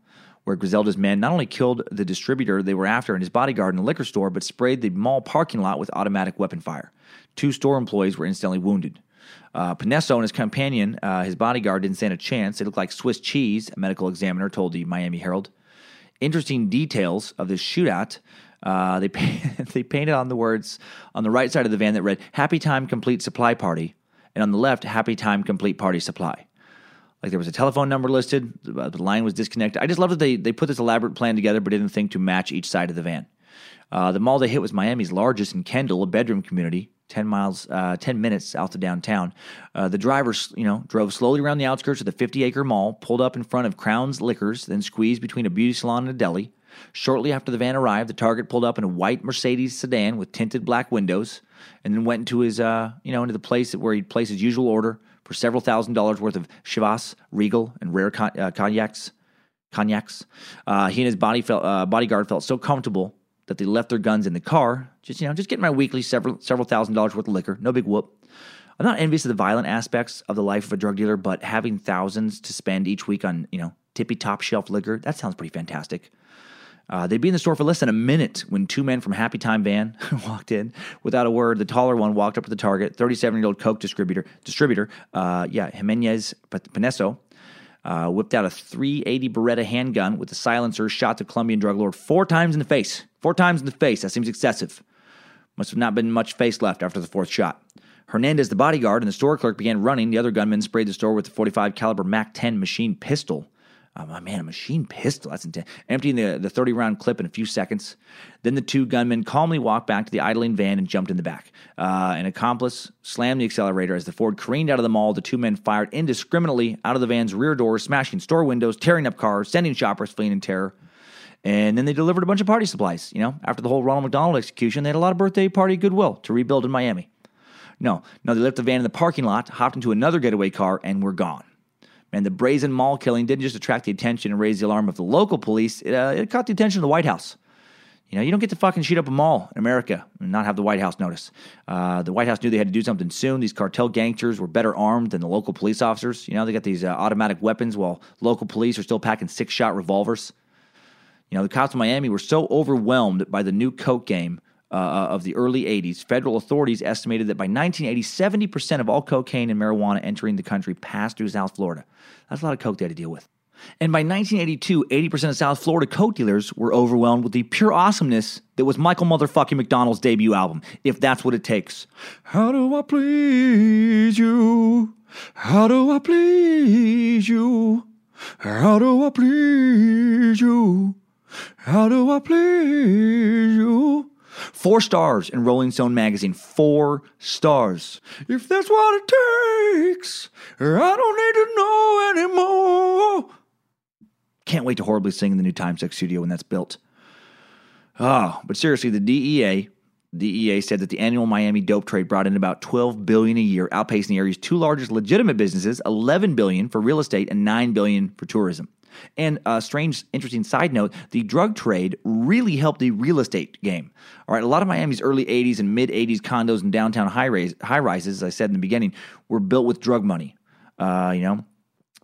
where Griselda's men not only killed the distributor they were after and his bodyguard in the liquor store, but sprayed the mall parking lot with automatic weapon fire. Two store employees were instantly wounded. Uh, Panesso and his companion, uh, his bodyguard, didn't stand a chance. They looked like Swiss cheese, a medical examiner told the Miami Herald. Interesting details of this shootout. Uh, they, they painted on the words on the right side of the van that read, Happy Time Complete Supply Party, and on the left, Happy Time Complete Party Supply. Like there was a telephone number listed, the line was disconnected. I just love that they, they put this elaborate plan together but didn't think to match each side of the van. Uh, the mall they hit was Miami's largest in Kendall, a bedroom community, 10 miles, uh, 10 minutes south of downtown. Uh, the driver, you know, drove slowly around the outskirts of the 50 acre mall, pulled up in front of Crown's Liquors, then squeezed between a beauty salon and a deli. Shortly after the van arrived, the target pulled up in a white Mercedes sedan with tinted black windows, and then went into his, uh, you know, into the place where he'd place his usual order for several thousand dollars worth of Chivas, Regal, and rare con- uh, cognacs. Cognacs. Uh, he and his body felt, uh, bodyguard felt so comfortable that they left their guns in the car. Just you know, just getting my weekly several several thousand dollars worth of liquor. No big whoop. I'm not envious of the violent aspects of the life of a drug dealer, but having thousands to spend each week on you know tippy top shelf liquor that sounds pretty fantastic. Uh, they'd be in the store for less than a minute when two men from Happy Time Van walked in. Without a word, the taller one walked up to the target, 37 year old Coke distributor, distributor uh, yeah, Jimenez Panesso, uh, whipped out a 380 Beretta handgun with a silencer, shot the Colombian drug lord four times in the face. Four times in the face. That seems excessive. Must have not been much face left after the fourth shot. Hernandez, the bodyguard, and the store clerk began running. The other gunman sprayed the store with a 45 caliber Mac 10 machine pistol. Oh, my man, a machine pistol. That's intense. Emptying the, the 30 round clip in a few seconds. Then the two gunmen calmly walked back to the idling van and jumped in the back. Uh, an accomplice slammed the accelerator as the Ford careened out of the mall. The two men fired indiscriminately out of the van's rear doors, smashing store windows, tearing up cars, sending shoppers fleeing in terror. And then they delivered a bunch of party supplies. You know, after the whole Ronald McDonald execution, they had a lot of birthday party goodwill to rebuild in Miami. No, no, they left the van in the parking lot, hopped into another getaway car, and were gone. And the brazen mall killing didn't just attract the attention and raise the alarm of the local police, it, uh, it caught the attention of the White House. You know, you don't get to fucking shoot up a mall in America and not have the White House notice. Uh, the White House knew they had to do something soon. These cartel gangsters were better armed than the local police officers. You know, they got these uh, automatic weapons while local police are still packing six shot revolvers. You know, the cops in Miami were so overwhelmed by the new Coke game uh, of the early 80s, federal authorities estimated that by 1980, 70% of all cocaine and marijuana entering the country passed through South Florida. That's a lot of coke they had to deal with. And by 1982, 80% of South Florida coke dealers were overwhelmed with the pure awesomeness that was Michael motherfucking McDonald's debut album, if that's what it takes. How do I please you? How do I please you? How do I please you? How do I please you? Four stars in Rolling Stone magazine. Four stars. If that's what it takes, I don't need to know anymore. Can't wait to horribly sing in the new Time Suck studio when that's built. Oh, but seriously, the DEA, DEA said that the annual Miami dope trade brought in about 12 billion a year, outpacing the area's two largest legitimate businesses, 11 billion for real estate and 9 billion for tourism. And a strange, interesting side note the drug trade really helped the real estate game. All right, a lot of Miami's early 80s and mid 80s condos and downtown high, rise, high rises, as I said in the beginning, were built with drug money. Uh, you know,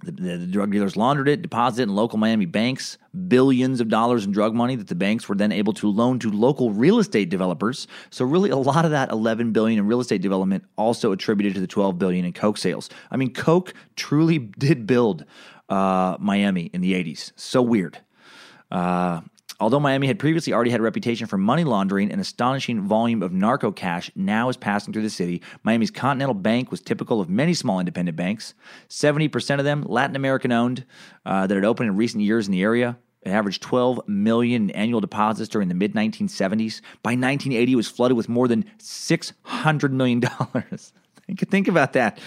the, the, the, drug dealers laundered it, deposited in local Miami banks, billions of dollars in drug money that the banks were then able to loan to local real estate developers. So really a lot of that 11 billion in real estate development also attributed to the 12 billion in coke sales. I mean, coke truly did build uh, Miami in the 80s. So weird. Uh, although Miami had previously already had a reputation for money laundering, an astonishing volume of narco cash now is passing through the city. Miami's Continental Bank was typical of many small independent banks, 70% of them Latin American owned, uh, that had opened in recent years in the area. It averaged 12 million annual deposits during the mid 1970s. By 1980, it was flooded with more than $600 million. Think about that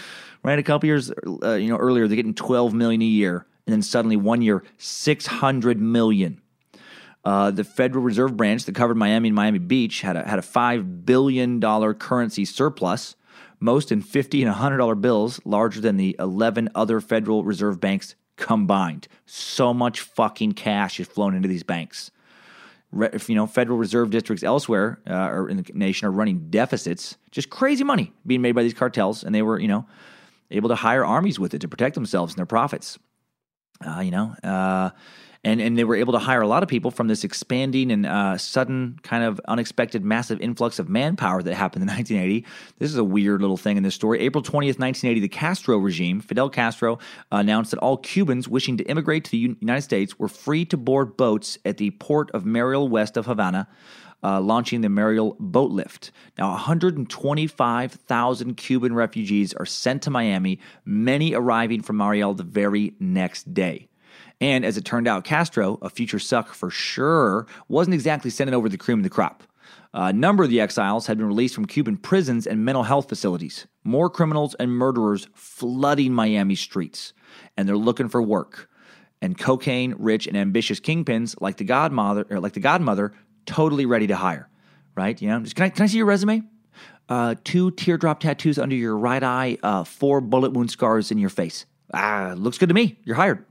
right? A couple years, uh, you know, earlier they're getting 12 million a year, and then suddenly one year 600 million. Uh, the Federal Reserve branch that covered Miami and Miami Beach had a, had a five billion dollar currency surplus, most in fifty and hundred dollar bills, larger than the eleven other Federal Reserve banks combined. So much fucking cash is flown into these banks. Re, you know, Federal Reserve districts elsewhere uh, or in the nation are running deficits, just crazy money being made by these cartels, and they were, you know, able to hire armies with it to protect themselves and their profits. Uh, you know, uh, and and they were able to hire a lot of people from this expanding and uh, sudden kind of unexpected massive influx of manpower that happened in 1980. This is a weird little thing in this story. April 20th, 1980, the Castro regime, Fidel Castro, announced that all Cubans wishing to immigrate to the United States were free to board boats at the port of Mariel west of Havana uh, launching the Mariel boat lift. Now, 125,000 Cuban refugees are sent to Miami, many arriving from Mariel the very next day. And as it turned out, Castro, a future suck for sure, wasn't exactly sending over the cream of the crop. A number of the exiles had been released from Cuban prisons and mental health facilities. More criminals and murderers flooding Miami streets, and they're looking for work. and cocaine-rich and ambitious kingpins like the godmother, like the godmother, totally ready to hire. Right? You know, just, can I can I see your resume? Uh, two teardrop tattoos under your right eye, uh, four bullet wound scars in your face. Ah, looks good to me. You're hired.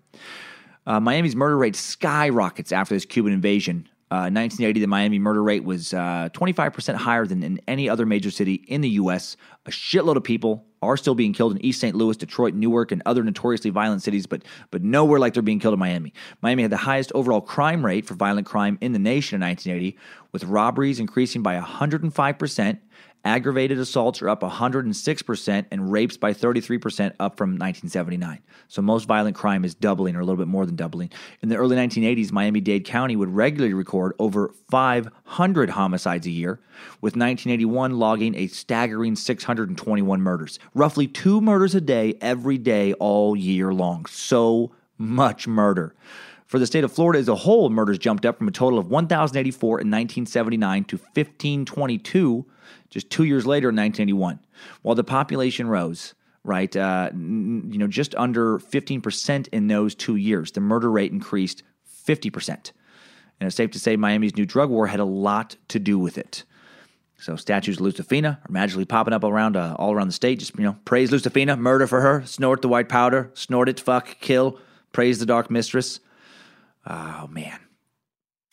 Uh, Miami's murder rate skyrockets after this Cuban invasion. Uh, 1980, the Miami murder rate was uh, 25% higher than in any other major city in the U.S. A shitload of people are still being killed in East St. Louis, Detroit, Newark, and other notoriously violent cities, but but nowhere like they're being killed in Miami. Miami had the highest overall crime rate for violent crime in the nation in 1980, with robberies increasing by 105 percent Aggravated assaults are up 106%, and rapes by 33% up from 1979. So most violent crime is doubling or a little bit more than doubling. In the early 1980s, Miami Dade County would regularly record over 500 homicides a year, with 1981 logging a staggering 621 murders. Roughly two murders a day, every day, all year long. So much murder. For the state of Florida as a whole, murders jumped up from a total of 1,084 in 1979 to 1,522 just two years later in 1981. While the population rose, right, uh, you know, just under 15% in those two years, the murder rate increased 50%. And it's safe to say Miami's new drug war had a lot to do with it. So statues of Lucifina are magically popping up around uh, all around the state. Just you know, praise Lucifina, murder for her, snort the white powder, snort it, fuck, kill, praise the dark mistress. Oh man,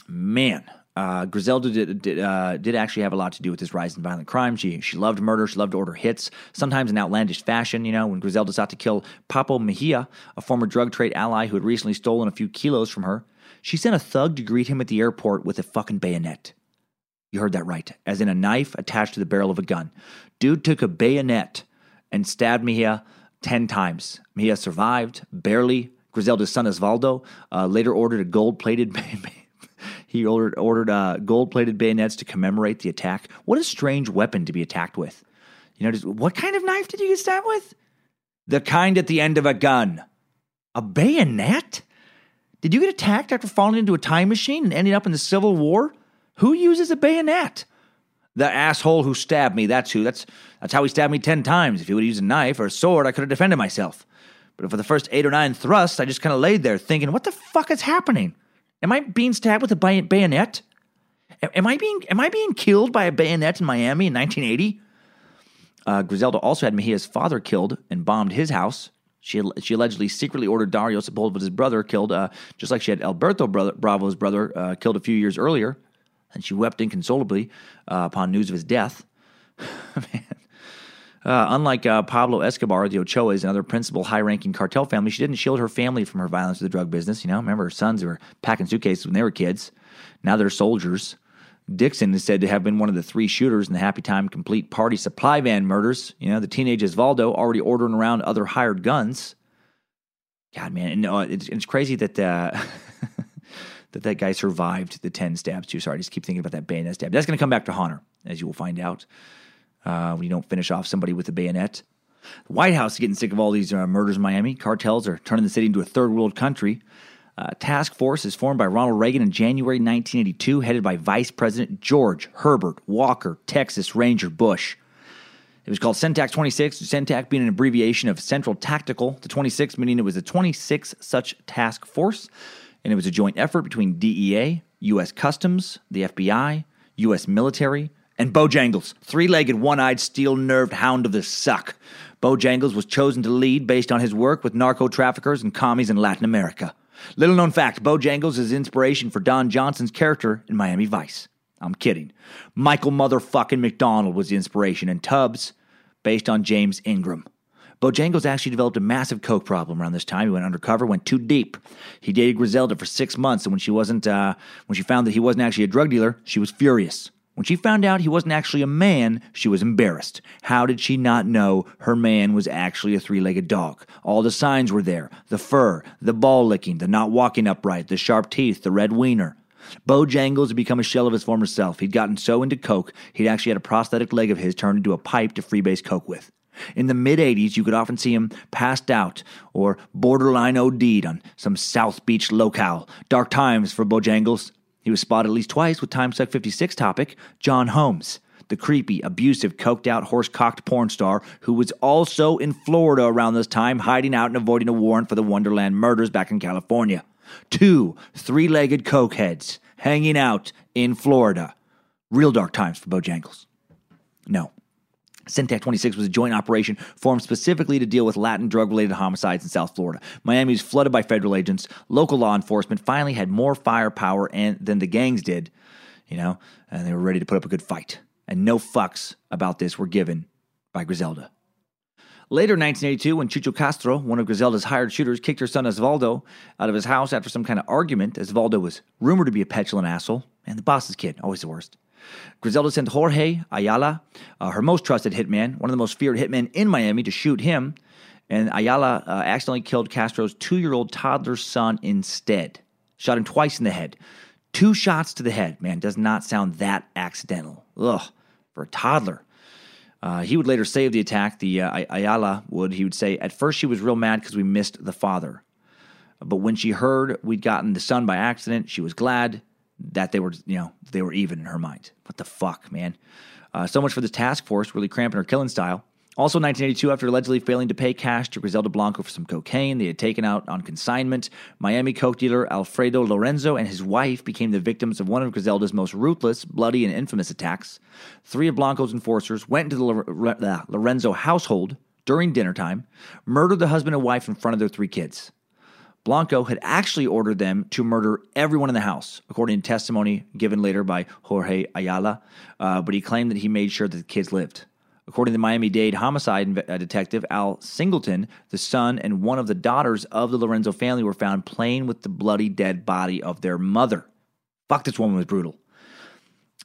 man, uh, Griselda did did, uh, did, actually have a lot to do with this rise in violent crime. She she loved murder. She loved to order hits, sometimes in outlandish fashion. You know, when Griselda sought to kill Papo Mejia, a former drug trade ally who had recently stolen a few kilos from her, she sent a thug to greet him at the airport with a fucking bayonet. You heard that right, as in a knife attached to the barrel of a gun. Dude took a bayonet and stabbed Mejia ten times. Mejia survived barely. Griselda's son Osvaldo uh, later ordered a gold-plated. He ordered, ordered uh, gold plated bayonets to commemorate the attack. What a strange weapon to be attacked with. You know, just, what kind of knife did you get stabbed with? The kind at the end of a gun. A bayonet? Did you get attacked after falling into a time machine and ending up in the Civil War? Who uses a bayonet? The asshole who stabbed me, that's who. That's, that's how he stabbed me 10 times. If he would have used a knife or a sword, I could have defended myself. But for the first eight or nine thrusts, I just kind of laid there thinking, what the fuck is happening? Am I being stabbed with a bay- bayonet? Am I being am I being killed by a bayonet in Miami in 1980? Uh, Griselda also had Mejia's father killed and bombed his house. She, she allegedly secretly ordered Dario Sepulveda's brother killed, uh, just like she had Alberto brother, Bravo's brother uh, killed a few years earlier. And she wept inconsolably uh, upon news of his death. Man. Uh, unlike uh, Pablo Escobar, the Ochoas, and other principal high ranking cartel families, she didn't shield her family from her violence with the drug business. You know, remember her sons were packing suitcases when they were kids. Now they're soldiers. Dixon is said to have been one of the three shooters in the Happy Time Complete Party supply van murders. You know, the teenage Osvaldo already ordering around other hired guns. God, man, and uh, it's, it's, crazy that uh, that that guy survived the ten stabs too. Sorry, I just keep thinking about that bayonet stab. That's going to come back to haunt her, as you will find out uh, when you don't finish off somebody with a bayonet. The White House is getting sick of all these uh, murders in Miami. Cartels are turning the city into a third world country. Uh, task force is formed by Ronald Reagan in January 1982, headed by Vice President George Herbert Walker Texas Ranger Bush. It was called CENTAC 26, CENTAC being an abbreviation of Central Tactical. The 26 meaning it was a 26 such task force, and it was a joint effort between DEA, U.S. Customs, the FBI, U.S. military, and Bojangles, three legged, one eyed, steel nerved hound of the suck. Bojangles was chosen to lead based on his work with narco traffickers and commies in Latin America. Little known fact Bojangles is inspiration for Don Johnson's character in Miami Vice. I'm kidding. Michael motherfucking McDonald was the inspiration, and Tubbs, based on James Ingram. Bojangles actually developed a massive coke problem around this time. He went undercover, went too deep. He dated Griselda for six months, and when she wasn't, uh, when she found that he wasn't actually a drug dealer, she was furious. When she found out he wasn't actually a man, she was embarrassed. How did she not know her man was actually a three legged dog? All the signs were there the fur, the ball licking, the not walking upright, the sharp teeth, the red wiener. Bojangles had become a shell of his former self. He'd gotten so into coke, he'd actually had a prosthetic leg of his turned into a pipe to freebase coke with. In the mid 80s, you could often see him passed out or borderline OD'd on some South Beach locale. Dark times for Bojangles. He was spotted at least twice with Time Suck 56 topic John Holmes, the creepy, abusive, coked out, horse cocked porn star who was also in Florida around this time, hiding out and avoiding a warrant for the Wonderland murders back in California. Two three legged cokeheads hanging out in Florida. Real dark times for Bojangles. No. CENTAC 26 was a joint operation formed specifically to deal with Latin drug related homicides in South Florida. Miami was flooded by federal agents. Local law enforcement finally had more firepower and, than the gangs did, you know, and they were ready to put up a good fight. And no fucks about this were given by Griselda. Later in 1982, when Chucho Castro, one of Griselda's hired shooters, kicked her son Osvaldo out of his house after some kind of argument, Osvaldo was rumored to be a petulant asshole, and the boss's kid, always the worst. Griselda sent Jorge Ayala, uh, her most trusted hitman, one of the most feared hitmen in Miami, to shoot him. And Ayala uh, accidentally killed Castro's two year old toddler son instead. Shot him twice in the head. Two shots to the head. Man, does not sound that accidental. Ugh, for a toddler. Uh, he would later save the attack, the uh, Ayala would, he would say, At first she was real mad because we missed the father. But when she heard we'd gotten the son by accident, she was glad that they were, you know, they were even in her mind. What the fuck, man? Uh, so much for this task force really cramping her killing style. Also, in 1982, after allegedly failing to pay cash to Griselda Blanco for some cocaine they had taken out on consignment, Miami coke dealer Alfredo Lorenzo and his wife became the victims of one of Griselda's most ruthless, bloody, and infamous attacks. Three of Blanco's enforcers went into the uh, Lorenzo household during dinner time, murdered the husband and wife in front of their three kids. Blanco had actually ordered them to murder everyone in the house, according to testimony given later by Jorge Ayala, uh, but he claimed that he made sure that the kids lived. According to Miami Dade homicide uh, detective Al Singleton, the son and one of the daughters of the Lorenzo family were found playing with the bloody dead body of their mother. Fuck, this woman was brutal.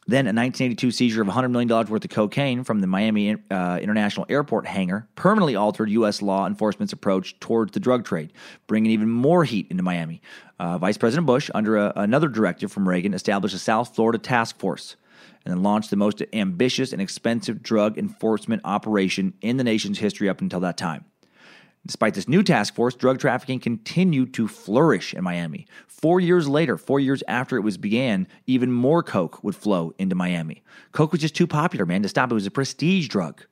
Then a 1982 seizure of $100 million worth of cocaine from the Miami uh, International Airport hangar permanently altered U.S. law enforcement's approach towards the drug trade, bringing even more heat into Miami. Uh, Vice President Bush, under a, another directive from Reagan, established a South Florida task force and then launched the most ambitious and expensive drug enforcement operation in the nation's history up until that time. Despite this new task force, drug trafficking continued to flourish in Miami. Four years later, four years after it was began, even more coke would flow into Miami. Coke was just too popular, man, to stop. It was a prestige drug,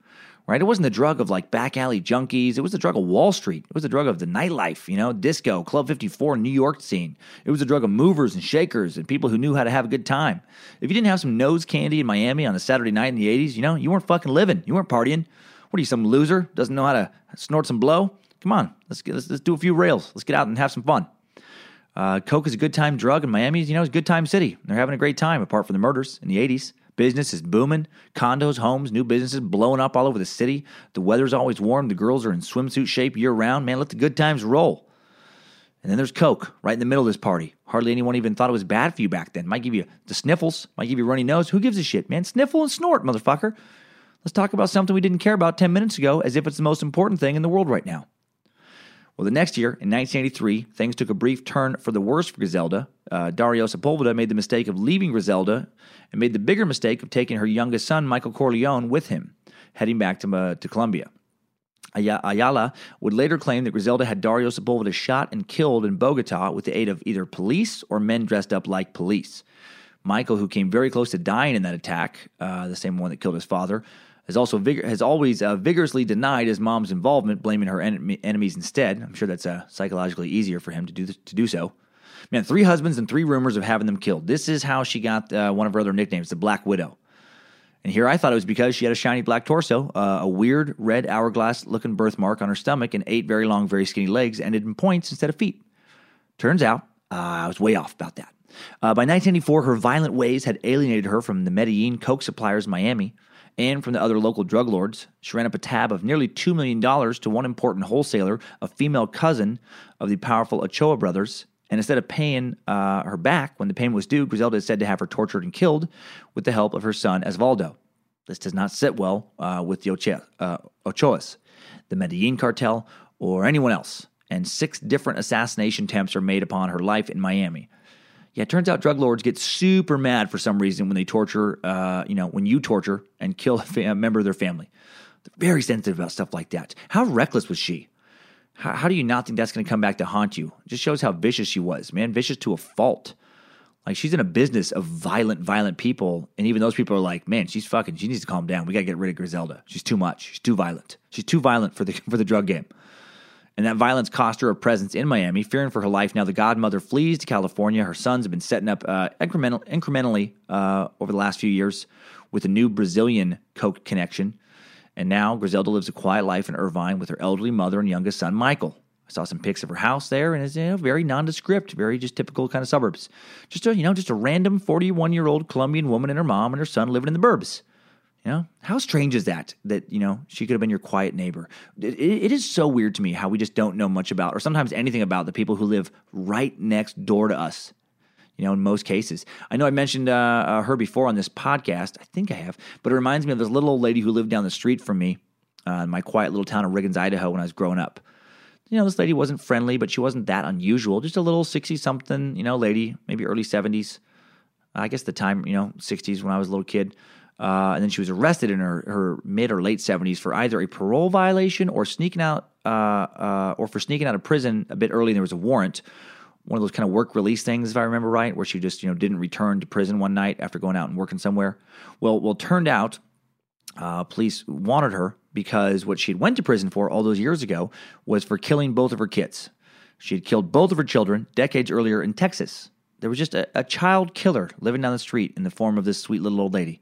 right? It wasn't the drug of like back alley junkies. It was the drug of Wall Street. It was the drug of the nightlife, you know, disco, Club 54, New York scene. It was the drug of movers and shakers and people who knew how to have a good time. If you didn't have some nose candy in Miami on a Saturday night in the 80s, you know, you weren't fucking living. You weren't partying. What are you, some loser? Doesn't know how to snort some blow? Come on, let's, get, let's, let's do a few rails. Let's get out and have some fun. Uh, Coke is a good time drug, and Miami, you know, is a good time city. They're having a great time, apart from the murders in the 80s. Business is booming. Condos, homes, new businesses blowing up all over the city. The weather's always warm. The girls are in swimsuit shape year round. Man, let the good times roll. And then there's Coke right in the middle of this party. Hardly anyone even thought it was bad for you back then. Might give you the sniffles, might give you runny nose. Who gives a shit, man? Sniffle and snort, motherfucker. Let's talk about something we didn't care about 10 minutes ago as if it's the most important thing in the world right now. Well, the next year, in 1983, things took a brief turn for the worse for Griselda. Uh, Dario Sepulveda made the mistake of leaving Griselda and made the bigger mistake of taking her youngest son, Michael Corleone, with him, heading back to, uh, to Colombia. Ayala would later claim that Griselda had Dario Sepulveda shot and killed in Bogota with the aid of either police or men dressed up like police. Michael, who came very close to dying in that attack, uh, the same one that killed his father, has also vigor- has always uh, vigorously denied his mom's involvement, blaming her en- enemies instead. I'm sure that's uh, psychologically easier for him to do th- to do so. Man, three husbands and three rumors of having them killed. This is how she got uh, one of her other nicknames, the Black Widow. And here I thought it was because she had a shiny black torso, uh, a weird red hourglass looking birthmark on her stomach, and eight very long, very skinny legs ended in points instead of feet. Turns out I was way off about that. Uh, by 1984, her violent ways had alienated her from the Medellin coke suppliers Miami and from the other local drug lords. She ran up a tab of nearly $2 million to one important wholesaler, a female cousin of the powerful Ochoa brothers. And instead of paying uh, her back when the payment was due, Griselda is said to have her tortured and killed with the help of her son, Osvaldo. This does not sit well uh, with the Ochoa, uh, Ochoas, the Medellin cartel, or anyone else. And six different assassination attempts are made upon her life in Miami. Yeah, it turns out drug lords get super mad for some reason when they torture, uh, you know, when you torture and kill a, fam- member of their family. They're very sensitive about stuff like that. How reckless was she? How, how do you not think that's going to come back to haunt you? It just shows how vicious she was, man. Vicious to a fault. Like she's in a business of violent, violent people, and even those people are like, "Man, she's fucking. She needs to calm down. We got to get rid of Griselda. She's too much. She's too violent. She's too violent for the for the drug game." And that violence cost her a presence in Miami. Fearing for her life, now the godmother flees to California. Her sons have been setting up uh, incremental, incrementally uh, over the last few years with a new Brazilian Coke connection. And now Griselda lives a quiet life in Irvine with her elderly mother and youngest son, Michael. I saw some pics of her house there, and it's you know, very nondescript, very just typical kind of suburbs. Just a you know, just a random forty-one-year-old Colombian woman and her mom and her son living in the burbs. You know, how strange is that? That you know she could have been your quiet neighbor. It, it is so weird to me how we just don't know much about, or sometimes anything about the people who live right next door to us. You know, in most cases, I know I mentioned uh, uh, her before on this podcast. I think I have, but it reminds me of this little old lady who lived down the street from me uh, in my quiet little town of Riggins, Idaho, when I was growing up. You know, this lady wasn't friendly, but she wasn't that unusual. Just a little sixty-something, you know, lady, maybe early seventies. I guess the time, you know, sixties when I was a little kid. Uh, and then she was arrested in her, her mid or late 70s for either a parole violation or sneaking out, uh, uh, or for sneaking out of prison a bit early. And there was a warrant, one of those kind of work release things, if I remember right, where she just you know didn't return to prison one night after going out and working somewhere. Well, well, turned out uh, police wanted her because what she had went to prison for all those years ago was for killing both of her kids. She had killed both of her children decades earlier in Texas. There was just a, a child killer living down the street in the form of this sweet little old lady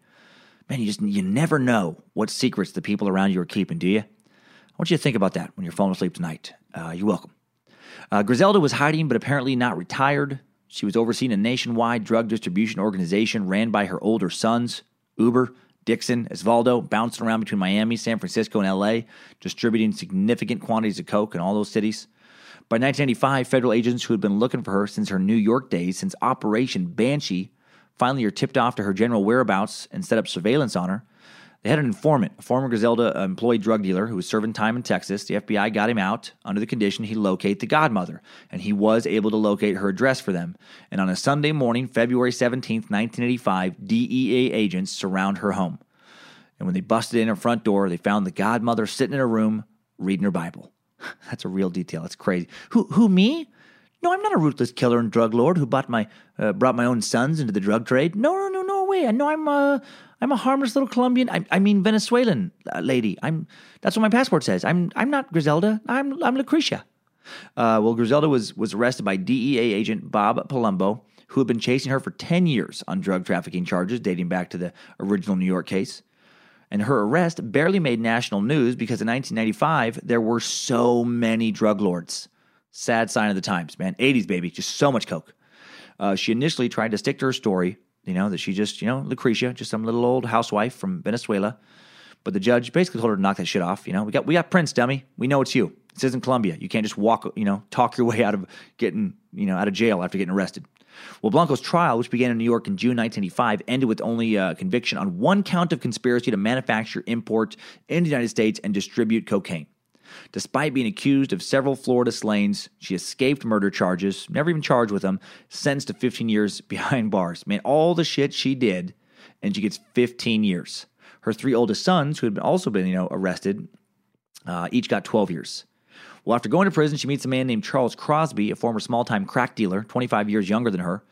man, you just you never know what secrets the people around you are keeping, do you? I want you to think about that when you're falling asleep tonight. Uh, you're welcome. Uh, Griselda was hiding, but apparently not retired. She was overseeing a nationwide drug distribution organization ran by her older sons, Uber, Dixon, Osvaldo, bouncing around between Miami, San Francisco, and LA, distributing significant quantities of coke in all those cities. By 1995, federal agents who had been looking for her since her New York days, since Operation Banshee, Finally, are tipped off to her general whereabouts and set up surveillance on her. They had an informant, a former Griselda uh, employed drug dealer who was serving time in Texas. The FBI got him out under the condition he locate the godmother, and he was able to locate her address for them. And on a Sunday morning, February 17, 1985, DEA agents surround her home. And when they busted in her front door, they found the godmother sitting in her room reading her Bible. That's a real detail. It's crazy. Who, who, me? No, I'm not a ruthless killer and drug lord who bought my uh, brought my own sons into the drug trade. No, no, no, no way. I know I'm a I'm a harmless little Colombian. I, I mean Venezuelan uh, lady. I'm that's what my passport says. I'm I'm not Griselda. I'm I'm Lucretia. Uh, well, Griselda was was arrested by DEA agent Bob Palombo, who had been chasing her for ten years on drug trafficking charges dating back to the original New York case. And her arrest barely made national news because in 1995 there were so many drug lords. Sad sign of the times, man. 80s, baby. Just so much coke. Uh, she initially tried to stick to her story, you know, that she just, you know, Lucretia, just some little old housewife from Venezuela. But the judge basically told her to knock that shit off. You know, we got we got Prince, dummy. We know it's you. This isn't Colombia. You can't just walk, you know, talk your way out of getting, you know, out of jail after getting arrested. Well, Blanco's trial, which began in New York in June 1985, ended with only a conviction on one count of conspiracy to manufacture, import in the United States, and distribute cocaine. Despite being accused of several Florida slayings, she escaped murder charges, never even charged with them, sentenced to 15 years behind bars. Man, all the shit she did, and she gets 15 years. Her three oldest sons, who had also been, you know, arrested, uh, each got 12 years. Well, after going to prison, she meets a man named Charles Crosby, a former small-time crack dealer, 25 years younger than her.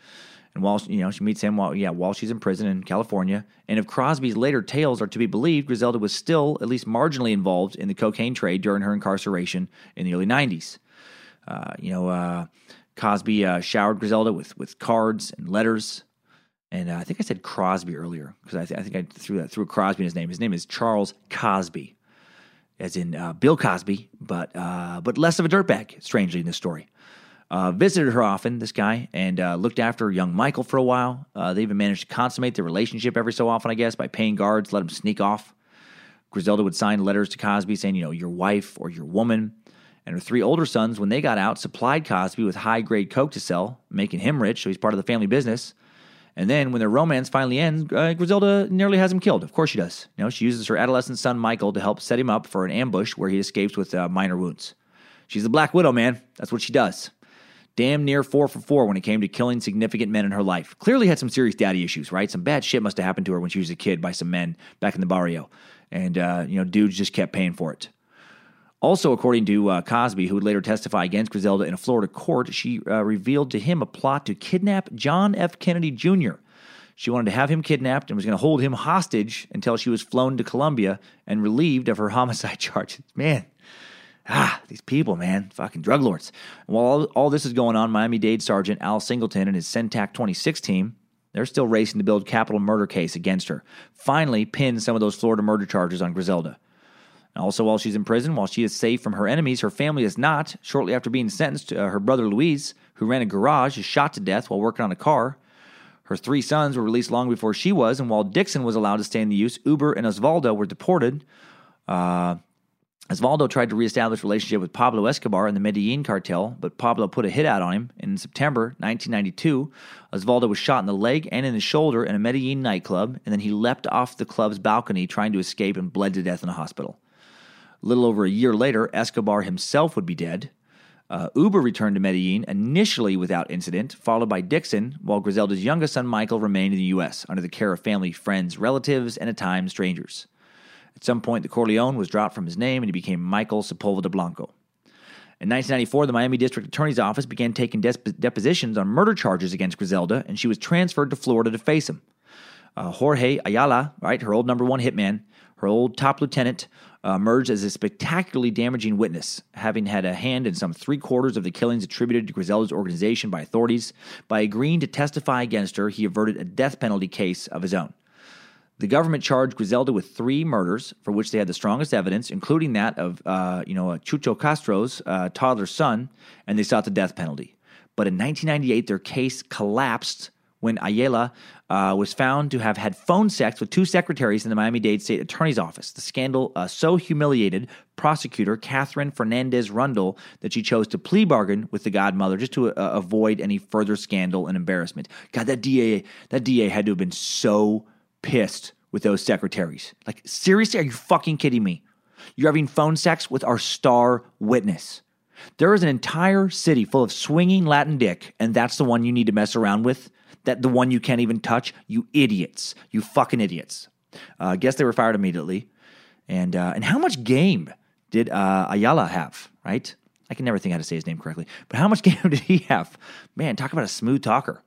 And while you know she meets him while yeah while she's in prison in California, and if Crosby's later tales are to be believed, Griselda was still at least marginally involved in the cocaine trade during her incarceration in the early '90s. Uh, you know, uh, Cosby uh, showered Griselda with with cards and letters, and uh, I think I said Crosby earlier because I, th- I, think I threw that threw Crosby in his name. His name is Charles Cosby, as in uh, Bill Cosby, but uh, but less of a dirtbag. Strangely, in this story uh, visited her often, this guy, and uh, looked after young Michael for a while. Uh, they even managed to consummate their relationship every so often, I guess, by paying guards, let him sneak off. Griselda would sign letters to Cosby saying, you know, your wife or your woman. And her three older sons, when they got out, supplied Cosby with high grade coke to sell, making him rich, so he's part of the family business. And then when their romance finally ends, uh, Griselda nearly has him killed. Of course she does. You know, she uses her adolescent son Michael to help set him up for an ambush where he escapes with uh, minor wounds. She's a Black Widow, man. That's what she does damn near four for four when it came to killing significant men in her life. Clearly had some serious daddy issues, right? Some bad shit must have happened to her when she was a kid by some men back in the barrio. And, uh, you know, dudes just kept paying for it. Also, according to uh, Cosby, who would later testify against Griselda in a Florida court, she uh, revealed to him a plot to kidnap John F. Kennedy Jr. She wanted to have him kidnapped and was going to hold him hostage until she was flown to Colombia and relieved of her homicide charges. Man, Ah, these people, man, fucking drug lords. While all, all this is going on, Miami Dade Sergeant Al Singleton and his CENTAC 26 team, they're still racing to build capital murder case against her. Finally, pin some of those Florida murder charges on Griselda. Also, while she's in prison, while she is safe from her enemies, her family is not. Shortly after being sentenced, uh, her brother Luis, who ran a garage, is shot to death while working on a car. Her three sons were released long before she was, and while Dixon was allowed to stay in the U.S., Uber and Osvaldo were deported. Uh, Osvaldo tried to reestablish relationship with Pablo Escobar in the Medellin cartel, but Pablo put a hit out on him. In September 1992, Osvaldo was shot in the leg and in the shoulder in a Medellin nightclub, and then he leapt off the club's balcony trying to escape and bled to death in a hospital. A little over a year later, Escobar himself would be dead. Uh, Uber returned to Medellin initially without incident, followed by Dixon, while Griselda's youngest son Michael remained in the U.S. under the care of family, friends, relatives, and at times strangers. At some point, the Corleone was dropped from his name and he became Michael Sepulveda Blanco. In 1994, the Miami District Attorney's Office began taking depositions on murder charges against Griselda, and she was transferred to Florida to face him. Uh, Jorge Ayala, right, her old number one hitman, her old top lieutenant, uh, emerged as a spectacularly damaging witness, having had a hand in some three quarters of the killings attributed to Griselda's organization by authorities. By agreeing to testify against her, he averted a death penalty case of his own. The government charged Griselda with three murders for which they had the strongest evidence, including that of, uh, you know, Chucho Castro's uh, toddler son, and they sought the death penalty. But in 1998, their case collapsed when Ayala uh, was found to have had phone sex with two secretaries in the Miami Dade State Attorney's Office. The scandal uh, so humiliated prosecutor Katherine Fernandez Rundle that she chose to plea bargain with the godmother just to uh, avoid any further scandal and embarrassment. God, that DA, that DA had to have been so pissed with those secretaries. Like, seriously, are you fucking kidding me? You're having phone sex with our star witness. There is an entire city full of swinging Latin dick, and that's the one you need to mess around with. That the one you can't even touch. You idiots. You fucking idiots. Uh, guess they were fired immediately. And uh, and how much game did uh, Ayala have? Right? I can never think how to say his name correctly. But how much game did he have? Man, talk about a smooth talker.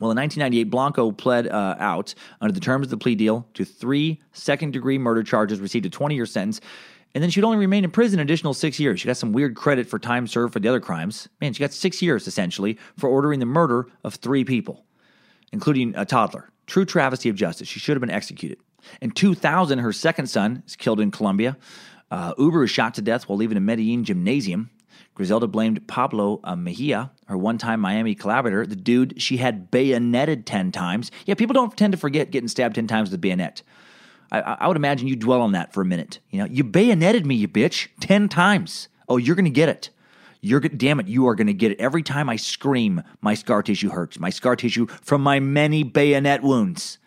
Well, in 1998, Blanco pled uh, out under the terms of the plea deal to three second degree murder charges, received a 20 year sentence, and then she'd only remain in prison an additional six years. She got some weird credit for time served for the other crimes. Man, she got six years essentially for ordering the murder of three people, including a toddler. True travesty of justice. She should have been executed. In 2000, her second son is killed in Colombia. Uh, Uber is shot to death while leaving a Medellin gymnasium. Griselda blamed Pablo Mejia, her one time Miami collaborator, the dude she had bayoneted 10 times. Yeah, people don't tend to forget getting stabbed 10 times with a bayonet. I, I would imagine you dwell on that for a minute. You know, you bayoneted me, you bitch, 10 times. Oh, you're going to get it. You're damn it, you are going to get it. Every time I scream, my scar tissue hurts. My scar tissue from my many bayonet wounds.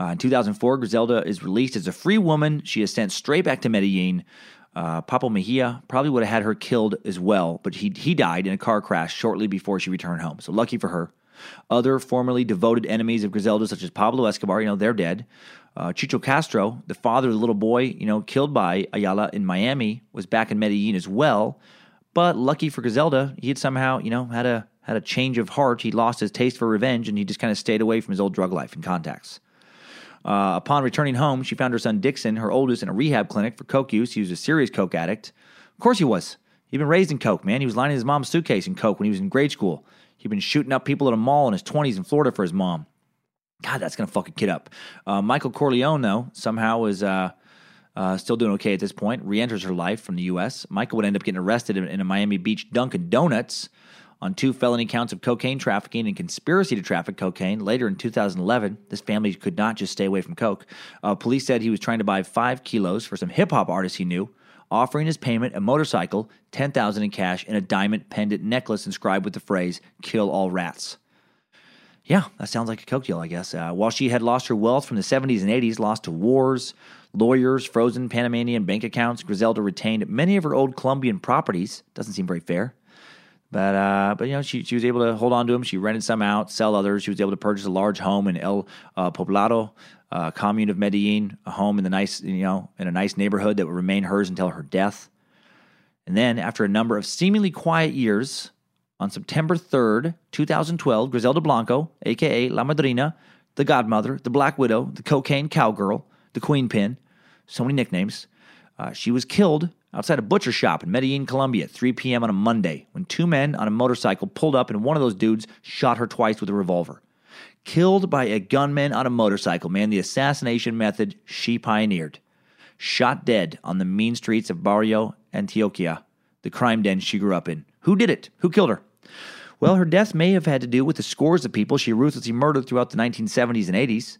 Uh, in 2004, Griselda is released as a free woman. She is sent straight back to Medellin. Uh, Pablo Mejia probably would have had her killed as well, but he, he died in a car crash shortly before she returned home. So lucky for her. Other formerly devoted enemies of Griselda, such as Pablo Escobar, you know, they're dead. Uh, Chucho Castro, the father of the little boy, you know, killed by Ayala in Miami, was back in Medellin as well. But lucky for Griselda, he had somehow, you know, had a had a change of heart. He lost his taste for revenge, and he just kind of stayed away from his old drug life and contacts. Uh, upon returning home, she found her son Dixon, her oldest, in a rehab clinic for coke use. He was a serious coke addict. Of course he was. He'd been raised in coke, man. He was lining his mom's suitcase in coke when he was in grade school. He'd been shooting up people at a mall in his 20s in Florida for his mom. God, that's going to fuck a kid up. Uh, Michael Corleone, though, somehow is uh, uh, still doing okay at this point, re enters her life from the U.S. Michael would end up getting arrested in, in a Miami Beach Dunkin' Donuts on two felony counts of cocaine trafficking and conspiracy to traffic cocaine. Later in 2011, this family could not just stay away from coke. Uh, police said he was trying to buy five kilos for some hip hop artist he knew, offering his payment a motorcycle, 10000 in cash, and a diamond pendant necklace inscribed with the phrase, Kill All Rats. Yeah, that sounds like a coke deal, I guess. Uh, while she had lost her wealth from the 70s and 80s, lost to wars, lawyers, frozen Panamanian bank accounts, Griselda retained many of her old Colombian properties. Doesn't seem very fair. But uh, but you know she she was able to hold on to them. She rented some out, sell others. She was able to purchase a large home in El uh, Poblado, uh, commune of Medellin, a home in the nice you know in a nice neighborhood that would remain hers until her death. And then after a number of seemingly quiet years, on September third, two thousand twelve, Griselda Blanco, aka La Madrina, the Godmother, the Black Widow, the Cocaine Cowgirl, the Queen Pin, so many nicknames. Uh, she was killed outside a butcher shop in Medellin, Colombia, at 3 p.m. on a Monday, when two men on a motorcycle pulled up and one of those dudes shot her twice with a revolver. Killed by a gunman on a motorcycle, man, the assassination method she pioneered. Shot dead on the mean streets of Barrio Antioquia, the crime den she grew up in. Who did it? Who killed her? Well, her death may have had to do with the scores of people she ruthlessly murdered throughout the 1970s and 80s.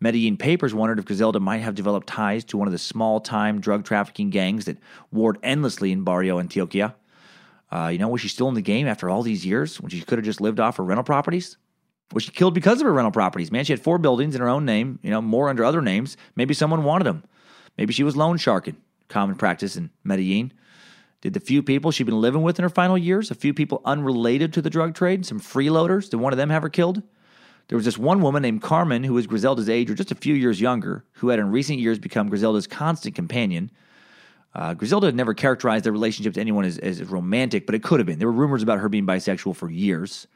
Medellin papers wondered if Griselda might have developed ties to one of the small time drug trafficking gangs that warred endlessly in Barrio Antioquia. Uh, you know, was she still in the game after all these years when she could have just lived off her rental properties? Was she killed because of her rental properties? Man, she had four buildings in her own name, you know, more under other names. Maybe someone wanted them. Maybe she was loan sharking, common practice in Medellin. Did the few people she'd been living with in her final years, a few people unrelated to the drug trade, some freeloaders, did one of them have her killed? There was this one woman named Carmen who was Griselda's age or just a few years younger, who had in recent years become Griselda's constant companion. Uh, Griselda had never characterized their relationship to anyone as, as romantic, but it could have been. There were rumors about her being bisexual for years.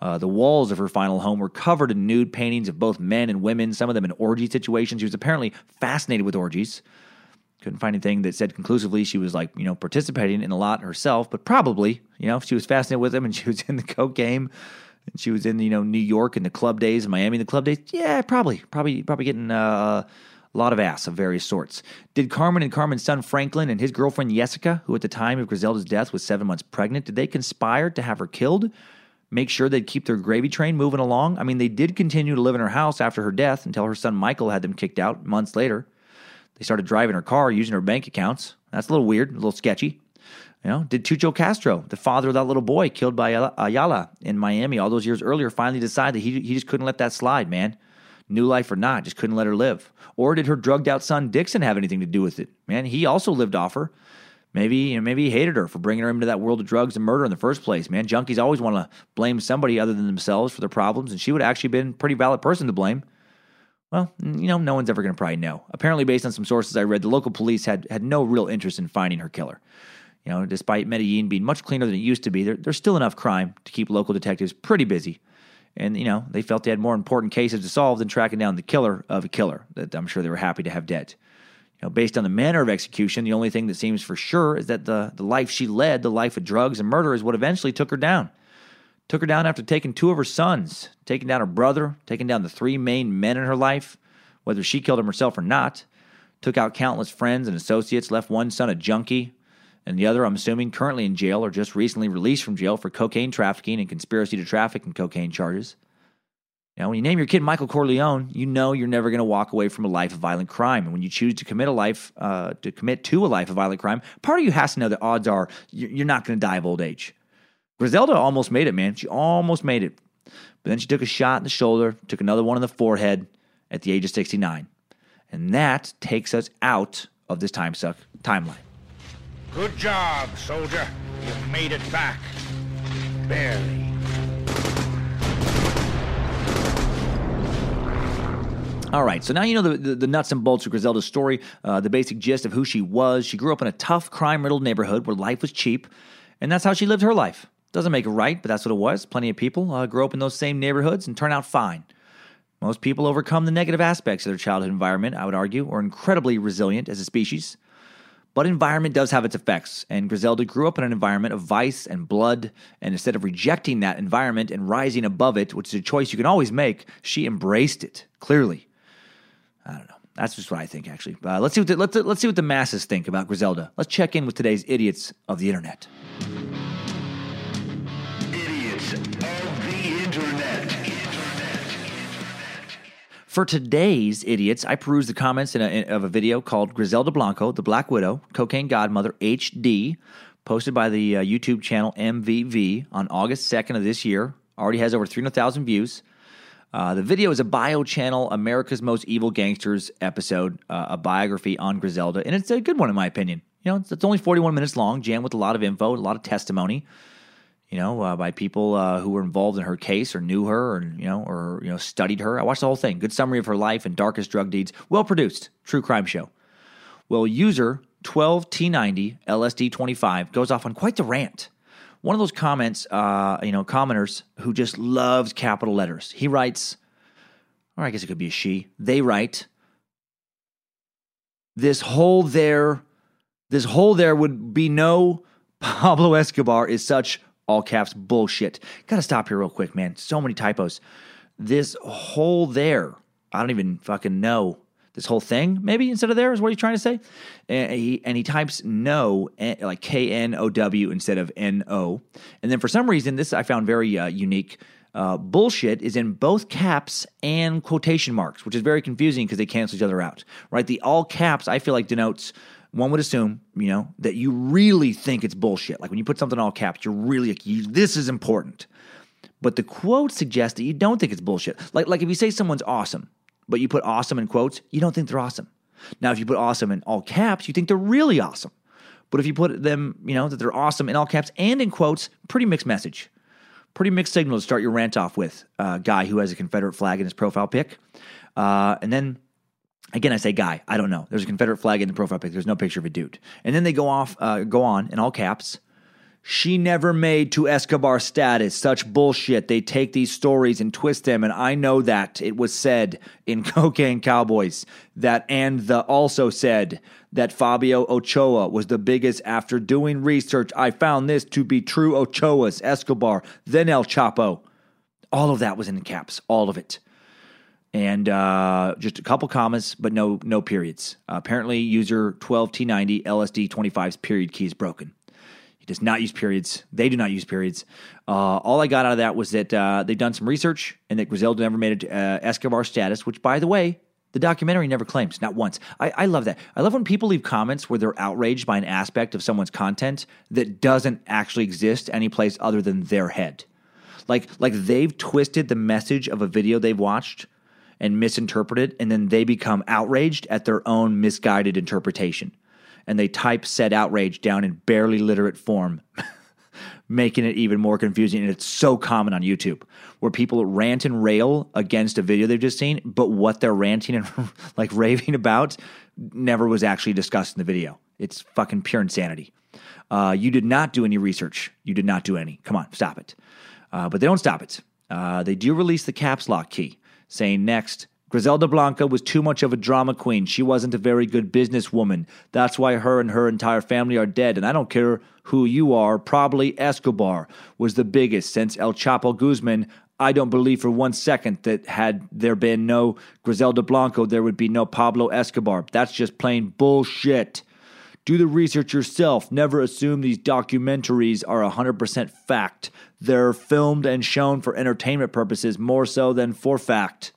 Uh, the walls of her final home were covered in nude paintings of both men and women, some of them in orgy situations. She was apparently fascinated with orgies. Couldn't find anything that said conclusively she was like, you know, participating in a lot herself, but probably, you know, she was fascinated with them and she was in the coke game and she was in, you know, New York in the club days, Miami in the club days, yeah, probably, probably, probably getting uh, a lot of ass of various sorts. Did Carmen and Carmen's son Franklin and his girlfriend Jessica, who at the time of Griselda's death was seven months pregnant, did they conspire to have her killed? Make sure they'd keep their gravy train moving along? I mean, they did continue to live in her house after her death until her son Michael had them kicked out months later. They started driving her car using her bank accounts. That's a little weird, a little sketchy. You know, did Chucho Castro, the father of that little boy killed by Ayala in Miami all those years earlier, finally decide that he, he just couldn't let that slide, man? New life or not, just couldn't let her live. Or did her drugged out son Dixon have anything to do with it? Man, he also lived off her. Maybe you know, maybe he hated her for bringing her into that world of drugs and murder in the first place. Man, junkies always want to blame somebody other than themselves for their problems, and she would have actually been a pretty valid person to blame. Well, you know, no one's ever going to probably know. Apparently, based on some sources I read, the local police had had no real interest in finding her killer. You know, despite Medellin being much cleaner than it used to be, there, there's still enough crime to keep local detectives pretty busy. And, you know, they felt they had more important cases to solve than tracking down the killer of a killer that I'm sure they were happy to have dead. You know, based on the manner of execution, the only thing that seems for sure is that the, the life she led, the life of drugs and murder, is what eventually took her down. Took her down after taking two of her sons, taking down her brother, taking down the three main men in her life, whether she killed him herself or not. Took out countless friends and associates, left one son a junkie, and the other, I'm assuming, currently in jail or just recently released from jail for cocaine trafficking and conspiracy to traffic and cocaine charges. Now, when you name your kid Michael Corleone, you know you're never going to walk away from a life of violent crime. And when you choose to commit a life, uh, to commit to a life of violent crime, part of you has to know that odds are you're not going to die of old age. Griselda almost made it, man. She almost made it. But then she took a shot in the shoulder, took another one in the forehead at the age of 69. And that takes us out of this time suck timeline. Good job, soldier. You made it back. Barely. All right, so now you know the, the, the nuts and bolts of Griselda's story, uh, the basic gist of who she was. She grew up in a tough, crime riddled neighborhood where life was cheap, and that's how she lived her life. Doesn't make it right, but that's what it was. Plenty of people uh, grow up in those same neighborhoods and turn out fine. Most people overcome the negative aspects of their childhood environment, I would argue, or incredibly resilient as a species. But environment does have its effects, and Griselda grew up in an environment of vice and blood, and instead of rejecting that environment and rising above it, which is a choice you can always make, she embraced it, clearly. I don't know. That's just what I think, actually. Uh, let's see what the, let's let's see what the masses think about Griselda. Let's check in with today's idiots of the internet. Idiots For today's idiots, I perused the comments in a, in, of a video called Griselda Blanco, the Black Widow, Cocaine Godmother HD, posted by the uh, YouTube channel MVV on August 2nd of this year. Already has over 300,000 views. Uh, the video is a bio channel, America's Most Evil Gangsters episode, uh, a biography on Griselda, and it's a good one in my opinion. You know, it's, it's, only 41 minutes long, jammed with a lot of info, a lot of testimony. You know, uh, by people uh, who were involved in her case or knew her, or you know, or you know, studied her. I watched the whole thing. Good summary of her life and darkest drug deeds. Well produced, true crime show. Well, user 12T90 LSD25 goes off on quite the rant one of those comments, uh, you know, commenters who just loves capital letters. He writes, or I guess it could be a she. They write, this whole there This whole there would be no Pablo Escobar is such all caps bullshit. Gotta stop here real quick, man. So many typos. This whole there, I don't even fucking know. This whole thing, maybe instead of there, is what he's trying to say. And he, and he types no, eh, like K N O W instead of N O. And then for some reason, this I found very uh, unique. Uh, bullshit is in both caps and quotation marks, which is very confusing because they cancel each other out, right? The all caps, I feel like, denotes one would assume, you know, that you really think it's bullshit. Like when you put something all caps, you're really like, you, this is important. But the quote suggests that you don't think it's bullshit. Like, like if you say someone's awesome, but you put awesome in quotes, you don't think they're awesome. Now, if you put awesome in all caps, you think they're really awesome. But if you put them, you know, that they're awesome in all caps and in quotes, pretty mixed message. Pretty mixed signal to start your rant off with. A uh, guy who has a Confederate flag in his profile pic. Uh, and then Again, I say guy. I don't know. There's a Confederate flag in the profile pic. There's no picture of a dude. And then they go off, uh, go on in all caps. She never made to Escobar status. Such bullshit. They take these stories and twist them. And I know that it was said in Cocaine Cowboys that, and the also said that Fabio Ochoa was the biggest. After doing research, I found this to be true. Ochoa's Escobar, then El Chapo. All of that was in caps. All of it and uh, just a couple commas, but no no periods. Uh, apparently, user 12T90 LSD 25's period key is broken. He does not use periods. They do not use periods. Uh, all I got out of that was that uh, they've done some research and that Griselda never made it uh, Escobar status, which, by the way, the documentary never claims, not once. I, I love that. I love when people leave comments where they're outraged by an aspect of someone's content that doesn't actually exist anyplace other than their head. Like, like they've twisted the message of a video they've watched – and misinterpret it, and then they become outraged at their own misguided interpretation. And they type said outrage down in barely literate form, making it even more confusing. And it's so common on YouTube where people rant and rail against a video they've just seen, but what they're ranting and like raving about never was actually discussed in the video. It's fucking pure insanity. Uh, you did not do any research. You did not do any. Come on, stop it. Uh, but they don't stop it. Uh, they do release the caps lock key saying next, Griselda Blanco was too much of a drama queen. She wasn't a very good businesswoman. That's why her and her entire family are dead. And I don't care who you are, probably Escobar was the biggest since El Chapo Guzman. I don't believe for one second that had there been no Griselda Blanco, there would be no Pablo Escobar. That's just plain bullshit. Do the research yourself. Never assume these documentaries are 100% fact. They're filmed and shown for entertainment purposes more so than for fact.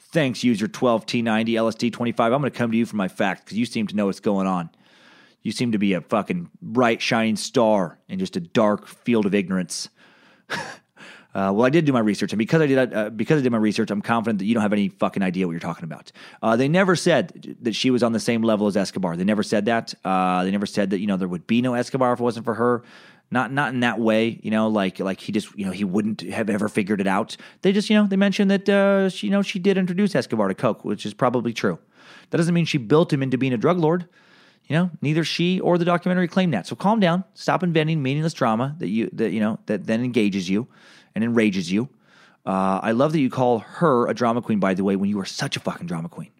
Thanks, user 12T90 LSD25. I'm going to come to you for my facts because you seem to know what's going on. You seem to be a fucking bright, shining star in just a dark field of ignorance. Uh, well, I did do my research, and because I did uh, because I did my research, I'm confident that you don't have any fucking idea what you're talking about. Uh, they never said that she was on the same level as Escobar. They never said that. Uh, they never said that you know there would be no Escobar if it wasn't for her. Not not in that way, you know, like like he just you know he wouldn't have ever figured it out. They just you know they mentioned that uh, she, you know she did introduce Escobar to coke, which is probably true. That doesn't mean she built him into being a drug lord. You know, neither she or the documentary claim that. So calm down. Stop inventing meaningless drama that you that you know that then engages you and enrages you. Uh, I love that you call her a drama queen, by the way, when you are such a fucking drama queen.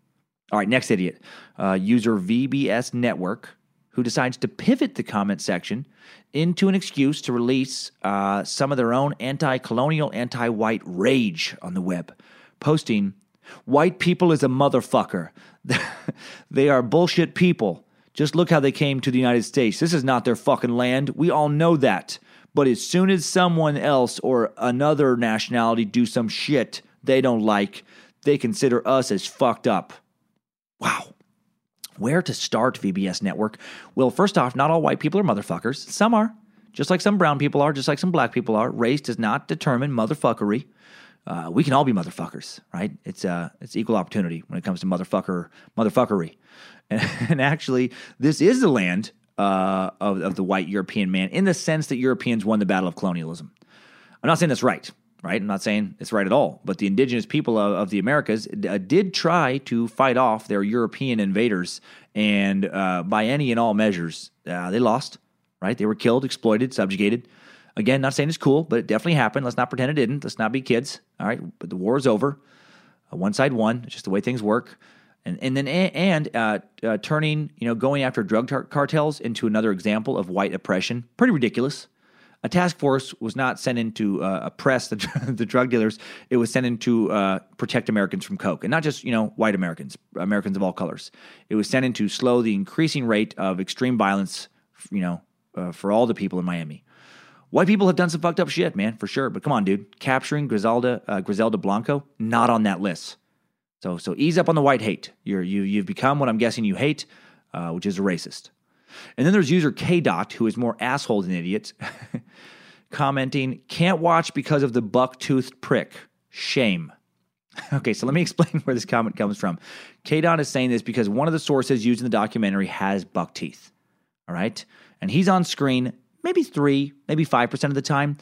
All right, next idiot. Uh, user VBS Network, who decides to pivot the comment section into an excuse to release uh, some of their own anti colonial, anti white rage on the web, posting, White people is a motherfucker. they are bullshit people. Just look how they came to the United States. This is not their fucking land. We all know that. But as soon as someone else or another nationality do some shit they don't like, they consider us as fucked up. Wow. Where to start, VBS Network? Well, first off, not all white people are motherfuckers. Some are. Just like some brown people are, just like some black people are. Race does not determine motherfuckery. Uh, we can all be motherfuckers, right? It's uh, it's equal opportunity when it comes to motherfucker motherfuckery. And, and actually, this is the land uh, of, of the white European man in the sense that Europeans won the battle of colonialism. I'm not saying that's right, right? I'm not saying it's right at all. But the indigenous people of, of the Americas uh, did try to fight off their European invaders, and uh, by any and all measures, uh, they lost, right? They were killed, exploited, subjugated. Again, not saying it's cool, but it definitely happened. Let's not pretend it didn't. Let's not be kids, all right? But the war is over. Uh, one side won. It's just the way things work. And, and then and uh, uh, turning you know going after drug tar- cartels into another example of white oppression pretty ridiculous a task force was not sent in to uh, oppress the, the drug dealers. It was sent in to uh, protect Americans from coke, and not just you know white Americans, Americans of all colors. It was sent in to slow the increasing rate of extreme violence, you know, uh, for all the people in Miami. White people have done some fucked up shit, man, for sure. But come on, dude, capturing Griselda uh, Griselda Blanco not on that list. So so ease up on the white hate. You're you you've become what I'm guessing you hate, uh, which is a racist. And then there's user K Dot, who is more asshole than idiot, commenting, can't watch because of the buck toothed prick. Shame. Okay, so let me explain where this comment comes from. K Dot is saying this because one of the sources used in the documentary has buck teeth. All right. And he's on screen maybe three, maybe 5% of the time.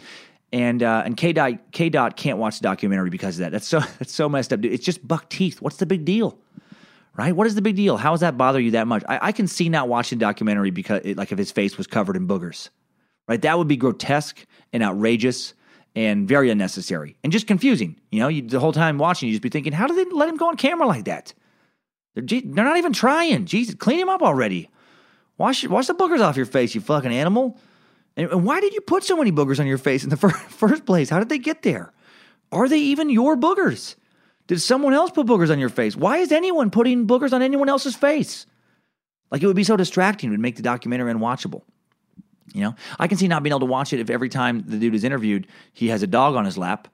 And uh, and K dot K dot can't watch the documentary because of that. That's so that's so messed up. Dude. It's just buck teeth. What's the big deal? right? What is the big deal? How does that bother you that much? I, I can see not watching the documentary because, it, like, if his face was covered in boogers, right? That would be grotesque and outrageous and very unnecessary and just confusing. You know, you, the whole time watching, you just be thinking, how do they let him go on camera like that? They're, they're not even trying. Jesus, clean him up already. Wash, wash the boogers off your face, you fucking animal. And, why did you put so many boogers on your face in the fir- first place? How did they get there? Are they even your boogers? Did someone else put boogers on your face? Why is anyone putting boogers on anyone else's face? Like it would be so distracting, it would make the documentary unwatchable. You know, I can see not being able to watch it if every time the dude is interviewed, he has a dog on his lap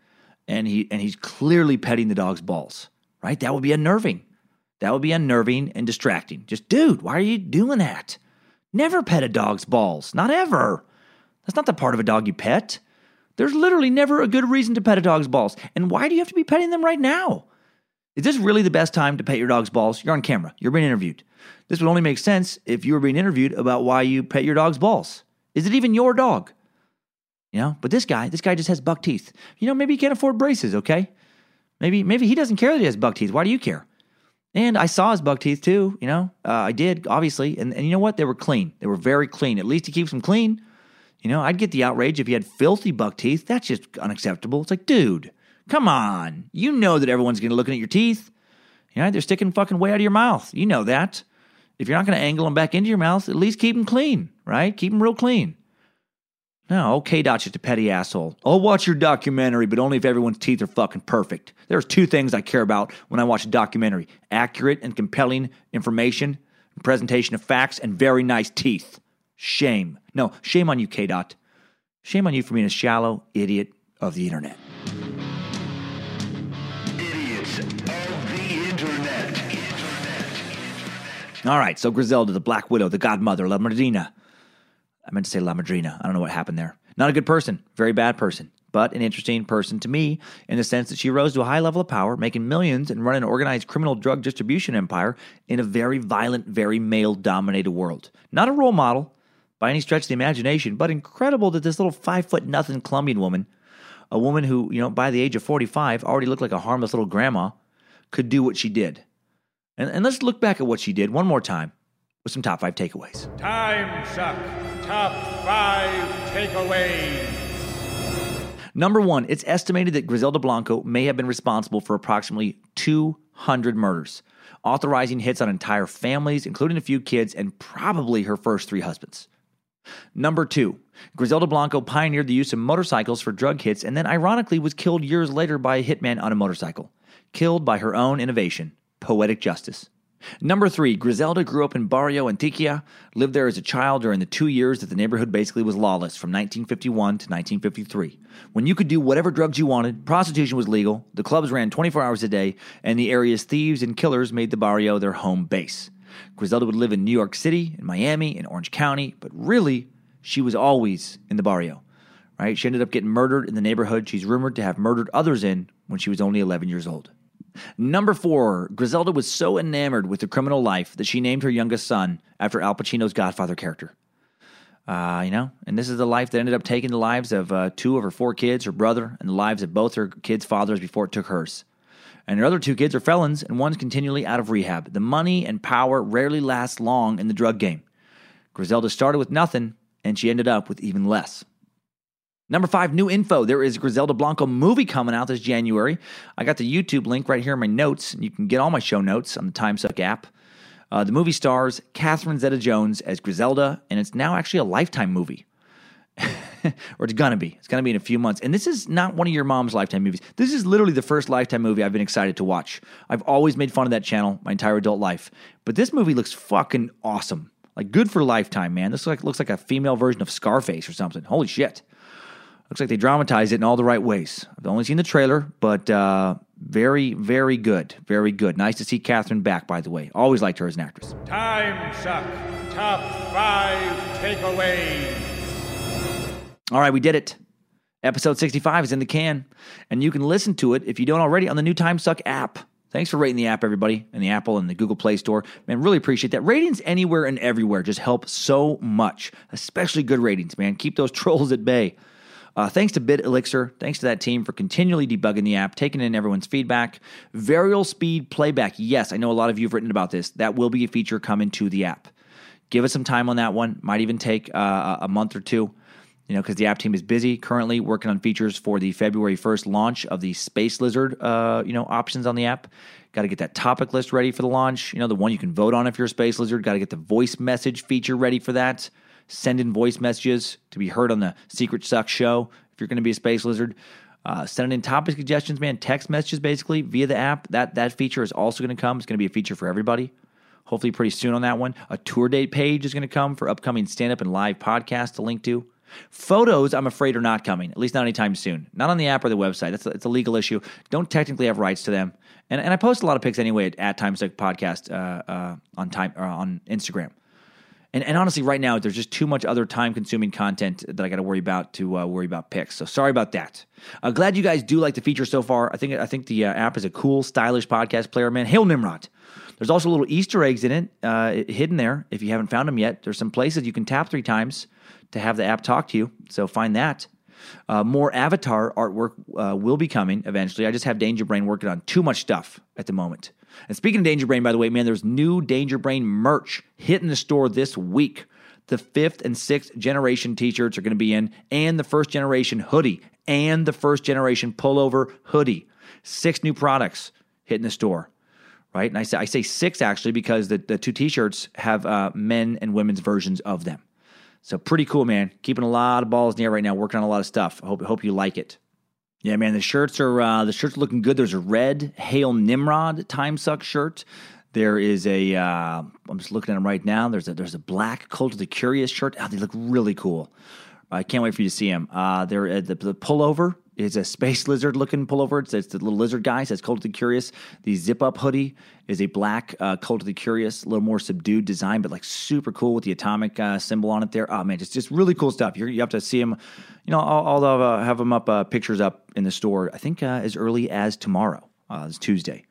and he and he's clearly petting the dog's balls. Right? That would be unnerving. That would be unnerving and distracting. Just, dude, why are you doing that? Never pet a dog's balls. Not ever. That's not the part of a dog you pet. There's literally never a good reason to pet a dog's balls. And why do you have to be petting them right now? Is this really the best time to pet your dog's balls? You're on camera, you're being interviewed. This would only make sense if you were being interviewed about why you pet your dog's balls. Is it even your dog? You know, but this guy, this guy just has buck teeth. You know, maybe he can't afford braces, okay? Maybe maybe he doesn't care that he has buck teeth. Why do you care? And I saw his buck teeth too, you know. Uh, I did, obviously. And, and you know what? They were clean. They were very clean. At least he keeps them clean. You know, I'd get the outrage if he had filthy buck teeth. That's just unacceptable. It's like, dude, come on. You know that everyone's going to looking at your teeth. You know, they're sticking fucking way out of your mouth. You know that. If you're not going to angle them back into your mouth, at least keep them clean, right? Keep them real clean. No, okay, Dot's just a petty asshole. I'll watch your documentary, but only if everyone's teeth are fucking perfect. There's two things I care about when I watch a documentary accurate and compelling information, presentation of facts, and very nice teeth. Shame. No, shame on you, K Dot. Shame on you for being a shallow idiot of the internet. Idiots of the internet. All right, so Griselda, the Black Widow, the Godmother, La Madrina. I meant to say La Madrina. I don't know what happened there. Not a good person, very bad person, but an interesting person to me in the sense that she rose to a high level of power, making millions and running an organized criminal drug distribution empire in a very violent, very male dominated world. Not a role model, by any stretch of the imagination, but incredible that this little five foot nothing Colombian woman, a woman who, you know, by the age of 45 already looked like a harmless little grandma, could do what she did. And, and let's look back at what she did one more time with some top five takeaways. Time suck. Top five takeaways. Number one, it's estimated that Griselda Blanco may have been responsible for approximately 200 murders, authorizing hits on entire families, including a few kids, and probably her first three husbands. Number two, Griselda Blanco pioneered the use of motorcycles for drug hits and then ironically was killed years later by a hitman on a motorcycle. Killed by her own innovation, poetic justice. Number three, Griselda grew up in Barrio Antioquia, lived there as a child during the two years that the neighborhood basically was lawless from 1951 to 1953. When you could do whatever drugs you wanted, prostitution was legal, the clubs ran 24 hours a day, and the area's thieves and killers made the barrio their home base. Griselda would live in New York City, in Miami, in Orange County, but really, she was always in the barrio. Right? She ended up getting murdered in the neighborhood she's rumored to have murdered others in when she was only 11 years old. Number four, Griselda was so enamored with the criminal life that she named her youngest son after Al Pacino's Godfather character. Uh, you know, and this is the life that ended up taking the lives of uh, two of her four kids, her brother, and the lives of both her kids' fathers before it took hers. And her other two kids are felons, and one's continually out of rehab. The money and power rarely last long in the drug game. Griselda started with nothing, and she ended up with even less. Number five, new info. There is a Griselda Blanco movie coming out this January. I got the YouTube link right here in my notes. You can get all my show notes on the TimeSuck app. Uh, the movie stars Catherine Zeta Jones as Griselda, and it's now actually a Lifetime movie. or it's gonna be. It's gonna be in a few months. And this is not one of your mom's lifetime movies. This is literally the first lifetime movie I've been excited to watch. I've always made fun of that channel my entire adult life, but this movie looks fucking awesome. Like good for lifetime, man. This looks like, looks like a female version of Scarface or something. Holy shit! Looks like they dramatized it in all the right ways. I've only seen the trailer, but uh, very, very good. Very good. Nice to see Catherine back, by the way. Always liked her as an actress. Time suck. Top five takeaways. All right, we did it. Episode 65 is in the can, and you can listen to it if you don't already on the new Timesuck app. Thanks for rating the app, everybody, in the Apple and the Google Play Store. Man, really appreciate that. Ratings anywhere and everywhere just help so much, especially good ratings, man. Keep those trolls at bay. Uh, thanks to Bit Elixir. Thanks to that team for continually debugging the app, taking in everyone's feedback. Variable speed playback. Yes, I know a lot of you have written about this. That will be a feature coming to the app. Give us some time on that one. Might even take uh, a month or two you know, because the app team is busy currently working on features for the February 1st launch of the Space Lizard, uh, you know, options on the app. Got to get that topic list ready for the launch. You know, the one you can vote on if you're a Space Lizard. Got to get the voice message feature ready for that. Send in voice messages to be heard on the Secret Suck show if you're going to be a Space Lizard. Uh, sending in topic suggestions, man, text messages basically via the app. That that feature is also going to come. It's going to be a feature for everybody. Hopefully, pretty soon on that one. A tour date page is going to come for upcoming stand up and live podcasts to link to. Photos, I'm afraid, are not coming, at least not anytime soon. Not on the app or the website. That's a, it's a legal issue. Don't technically have rights to them. And, and I post a lot of pics anyway at, at Timesuck Podcast uh, uh, on time uh, on Instagram. And, and honestly, right now there's just too much other time-consuming content that I got to worry about to uh, worry about pics. So sorry about that. Uh, glad you guys do like the feature so far. I think I think the uh, app is a cool, stylish podcast player. Man, hail Nimrod! There's also little Easter eggs in it, uh, hidden there. If you haven't found them yet, there's some places you can tap three times to have the app talk to you. So find that. Uh, more avatar artwork uh, will be coming eventually. I just have Danger Brain working on too much stuff at the moment. And speaking of Danger Brain, by the way, man, there's new Danger Brain merch hitting the store this week. The fifth and sixth generation t shirts are going to be in, and the first generation hoodie, and the first generation pullover hoodie. Six new products hitting the store, right? And I say, I say six actually because the, the two t shirts have uh, men and women's versions of them. So pretty cool, man. Keeping a lot of balls in the air right now, working on a lot of stuff. I hope, hope you like it. Yeah, man, the shirts are uh, the shirts are looking good. There's a red Hail Nimrod Time Suck shirt. There is a uh, I'm just looking at them right now. There's a there's a black Cult of the Curious shirt. Oh, they look really cool. I can't wait for you to see them. Uh, there uh, the, the pullover is a space lizard looking pullover. It's, it's the little lizard guy. It says Cult of the Curious. The zip up hoodie is a black uh, Cult of the Curious, a little more subdued design, but like super cool with the atomic uh, symbol on it there. Oh man, just just really cool stuff. You're, you have to see them. You know, I'll, I'll uh, have them up uh, pictures up in the store. I think uh, as early as tomorrow. Uh, it's Tuesday.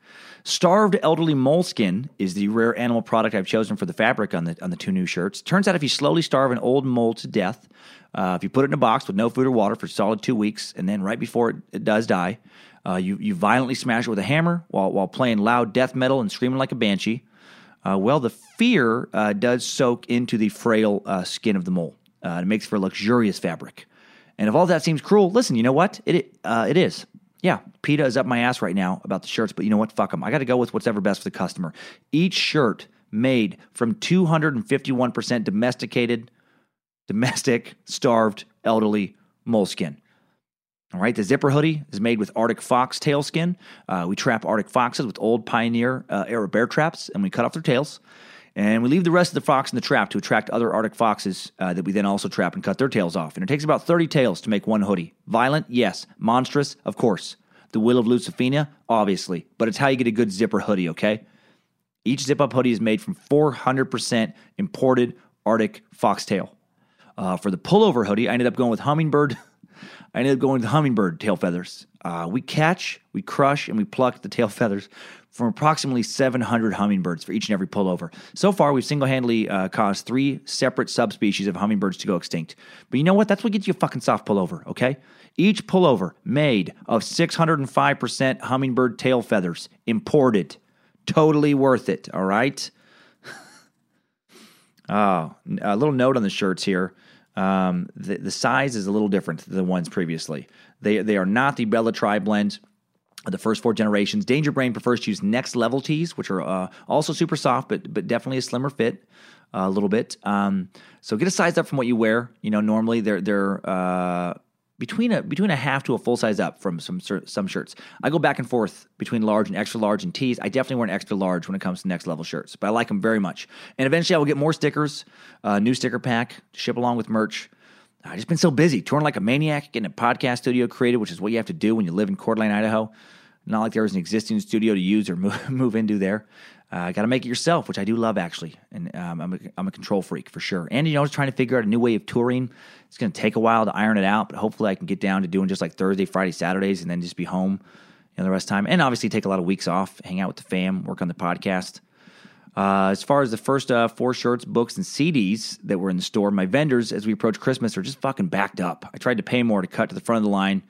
Starved elderly moleskin is the rare animal product I've chosen for the fabric on the on the two new shirts. Turns out if you slowly starve an old mole to death, uh, if you put it in a box with no food or water for solid two weeks, and then right before it, it does die, uh, you you violently smash it with a hammer while while playing loud death metal and screaming like a banshee. Uh, well, the fear uh, does soak into the frail uh, skin of the mole. Uh, it makes for luxurious fabric. And if all that seems cruel, listen, you know what? It it is. Yeah, PETA is up my ass right now about the shirts, but you know what? Fuck them. I got to go with what's ever best for the customer. Each shirt made from 251% domesticated domestic, starved, elderly moleskin. All right, the zipper hoodie is made with Arctic fox tail skin. Uh, we trap Arctic foxes with old Pioneer uh, era bear traps, and we cut off their tails. And we leave the rest of the fox in the trap to attract other Arctic foxes uh, that we then also trap and cut their tails off. And it takes about 30 tails to make one hoodie. Violent, yes. Monstrous, of course. The will of Lucifina, obviously. But it's how you get a good zipper hoodie, okay? Each zip up hoodie is made from 400% imported Arctic foxtail. Uh, for the pullover hoodie, I ended up going with hummingbird. I ended up going with hummingbird tail feathers. Uh, we catch, we crush, and we pluck the tail feathers from approximately 700 hummingbirds for each and every pullover. So far, we've single handedly uh, caused three separate subspecies of hummingbirds to go extinct. But you know what? That's what gets you a fucking soft pullover, okay? Each pullover made of 605% hummingbird tail feathers, imported. Totally worth it, all right? oh, a little note on the shirts here. Um, the, the size is a little different than the ones previously. They they are not the Bella Tri blend the first four generations. Danger Brain prefers to use next level tees, which are uh, also super soft, but but definitely a slimmer fit uh, a little bit. Um, so get a size up from what you wear. You know, normally they're they're uh, between a between a half to a full size up from some some shirts. I go back and forth between large and extra large and tees. I definitely wear an extra large when it comes to next level shirts, but I like them very much. And eventually, I will get more stickers, uh, new sticker pack to ship along with merch. I've just been so busy, touring like a maniac, getting a podcast studio created, which is what you have to do when you live in Coeur d'Alene, Idaho. Not like there was an existing studio to use or move, move into there. Uh, Got to make it yourself, which I do love actually, and um, I'm, a, I'm a control freak for sure. And you know, just trying to figure out a new way of touring. It's going to take a while to iron it out, but hopefully I can get down to doing just like Thursday, Friday, Saturdays, and then just be home, you know, the rest of the time. And obviously take a lot of weeks off, hang out with the fam, work on the podcast. Uh, as far as the first uh, four shirts, books, and CDs that were in the store, my vendors, as we approach Christmas, are just fucking backed up. I tried to pay more to cut to the front of the line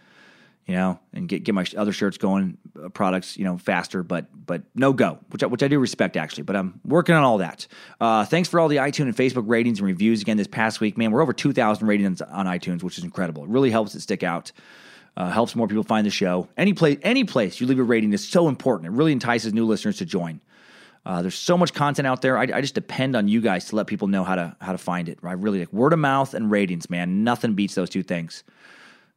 you know, and get get my other shirts going, uh, products, you know, faster, but but no go, which I, which I do respect actually. But I'm working on all that. Uh, thanks for all the iTunes and Facebook ratings and reviews again this past week, man. We're over 2,000 ratings on iTunes, which is incredible. It really helps it stick out. Uh, helps more people find the show. Any place, any place you leave a rating is so important. It really entices new listeners to join. Uh, there's so much content out there. I, I, just depend on you guys to let people know how to how to find it. Right? Really, like word of mouth and ratings, man. Nothing beats those two things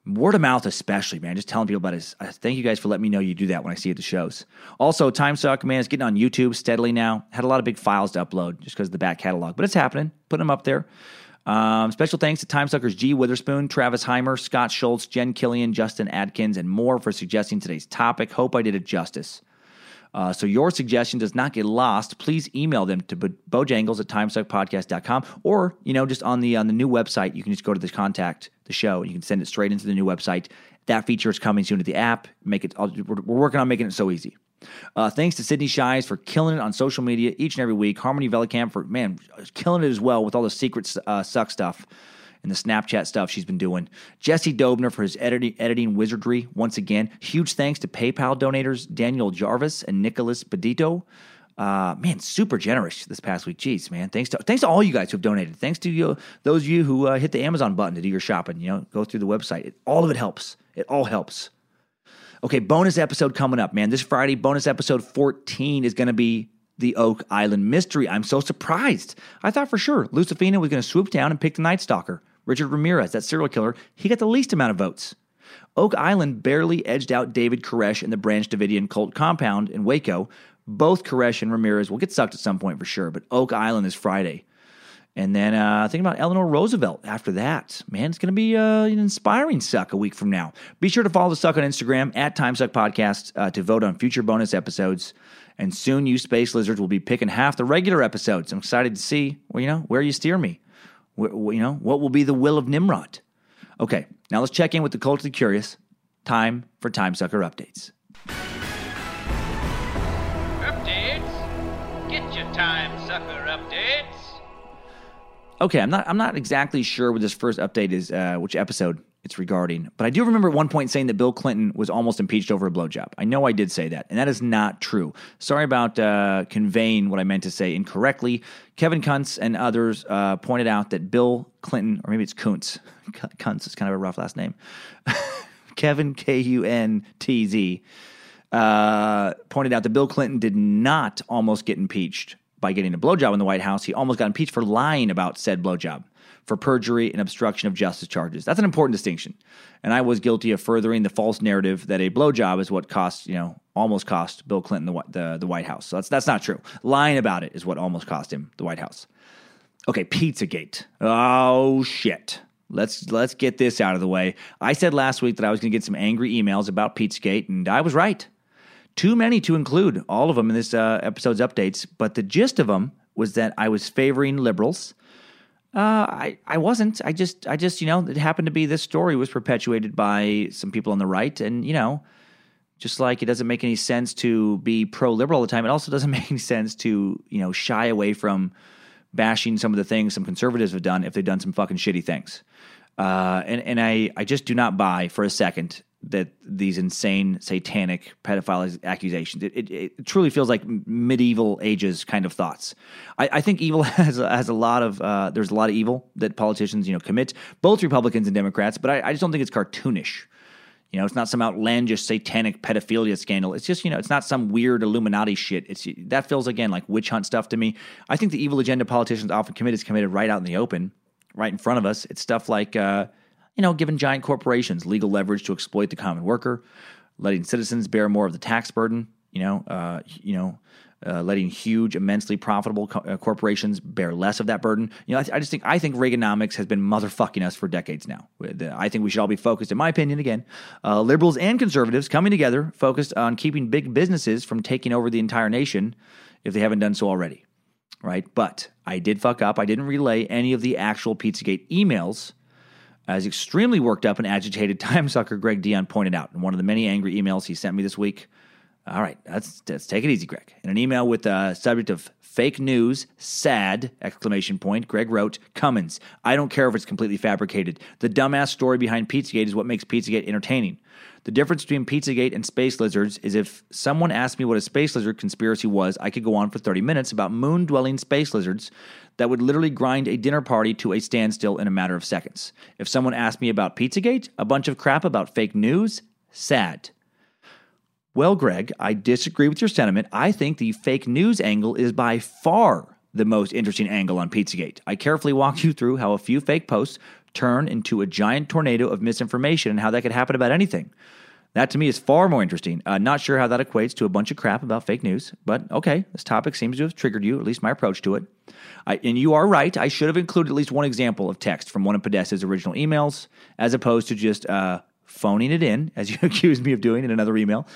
word of mouth especially man just telling people about it thank you guys for letting me know you do that when i see at the shows also time suck man is getting on youtube steadily now had a lot of big files to upload just because of the back catalog but it's happening putting them up there um, special thanks to Time Suckers G. Witherspoon, Travis Heimer, Scott Schultz, Jen Killian, Justin Adkins, and more for suggesting today's topic. Hope I did it justice. Uh, so your suggestion does not get lost. Please email them to bojangles at timesuckpodcast.com or, you know, just on the on the new website, you can just go to the contact the show. And you can send it straight into the new website. That feature is coming soon to the app. Make it. We're working on making it so easy. Uh, thanks to Sydney Shies for killing it on social media each and every week. Harmony Velicamp for man killing it as well with all the secret uh, suck stuff and the Snapchat stuff she's been doing. Jesse Dobner for his editing, editing wizardry. Once again, huge thanks to PayPal donators Daniel Jarvis and Nicholas Bedito. Uh, man, super generous this past week. Jeez, man. Thanks to thanks to all you guys who have donated. Thanks to you, those of you who uh, hit the Amazon button to do your shopping. You know, go through the website. It, all of it helps. It all helps. Okay, bonus episode coming up, man. This Friday, bonus episode 14 is going to be the Oak Island mystery. I'm so surprised. I thought for sure Lucifina was going to swoop down and pick the Night Stalker. Richard Ramirez, that serial killer, he got the least amount of votes. Oak Island barely edged out David Koresh in the Branch Davidian cult compound in Waco. Both Koresh and Ramirez will get sucked at some point for sure, but Oak Island is Friday. And then uh, thinking about Eleanor Roosevelt after that. Man, it's going to be uh, an inspiring suck a week from now. Be sure to follow the suck on Instagram at TimeSuck Podcast uh, to vote on future bonus episodes. And soon you space lizards will be picking half the regular episodes. I'm excited to see, well, you know, where you steer me. You know, what will be the will of Nimrod? Okay, now let's check in with the culturally curious. Time for Time Sucker updates. Updates? Get your Time. Okay, I'm not I'm not exactly sure what this first update is, uh, which episode it's regarding. But I do remember at one point saying that Bill Clinton was almost impeached over a blowjob. I know I did say that, and that is not true. Sorry about uh, conveying what I meant to say incorrectly. Kevin Kuntz and others uh, pointed out that Bill Clinton, or maybe it's Kuntz, Kuntz is kind of a rough last name. Kevin K U N T Z uh, pointed out that Bill Clinton did not almost get impeached by getting a blowjob in the White House. He almost got impeached for lying about said blowjob for perjury and obstruction of justice charges. That's an important distinction. And I was guilty of furthering the false narrative that a blowjob is what cost, you know, almost cost Bill Clinton the, the, the White House. So that's, that's not true. Lying about it is what almost cost him the White House. Okay, Pizzagate. Oh, shit. Let's let's get this out of the way. I said last week that I was going to get some angry emails about Pizzagate, and I was right. Too many to include all of them in this uh, episode's updates, but the gist of them was that I was favoring liberals uh, I I wasn't. I just I just you know it happened to be this story was perpetuated by some people on the right, and you know, just like it doesn't make any sense to be pro liberal all the time, it also doesn't make any sense to you know shy away from bashing some of the things some conservatives have done if they've done some fucking shitty things. Uh, and and I I just do not buy for a second that these insane satanic pedophile accusations. It, it, it truly feels like medieval ages kind of thoughts. I, I think evil has a, has a lot of uh, there's a lot of evil that politicians you know commit, both Republicans and Democrats. But I, I just don't think it's cartoonish. You know, it's not some outlandish satanic pedophilia scandal. It's just, you know, it's not some weird Illuminati shit. It's that feels again like witch hunt stuff to me. I think the evil agenda politicians often commit is committed right out in the open, right in front of us. It's stuff like, uh, you know, giving giant corporations legal leverage to exploit the common worker, letting citizens bear more of the tax burden. You know, uh, you know, uh, letting huge, immensely profitable co- uh, corporations bear less of that burden. You know, I, th- I, just think I think Reaganomics has been motherfucking us for decades now. I think we should all be focused, in my opinion, again, uh, liberals and conservatives coming together, focused on keeping big businesses from taking over the entire nation if they haven't done so already. Right, but I did fuck up. I didn't relay any of the actual Pizzagate emails. As extremely worked up and agitated time sucker Greg Dion pointed out in one of the many angry emails he sent me this week. All right, let's, let's take it easy, Greg. In an email with the subject of fake news, sad exclamation point, Greg wrote, Cummins, I don't care if it's completely fabricated. The dumbass story behind Pizzagate is what makes Pizzagate entertaining. The difference between Pizzagate and space lizards is if someone asked me what a space lizard conspiracy was, I could go on for 30 minutes about moon dwelling space lizards that would literally grind a dinner party to a standstill in a matter of seconds. If someone asked me about Pizzagate, a bunch of crap about fake news, sad. Well, Greg, I disagree with your sentiment. I think the fake news angle is by far the most interesting angle on Pizzagate. I carefully walk you through how a few fake posts turn into a giant tornado of misinformation and how that could happen about anything. That to me is far more interesting. Uh, not sure how that equates to a bunch of crap about fake news, but okay, this topic seems to have triggered you, at least my approach to it. I, and you are right, I should have included at least one example of text from one of Podesta's original emails, as opposed to just uh, phoning it in, as you accused me of doing in another email.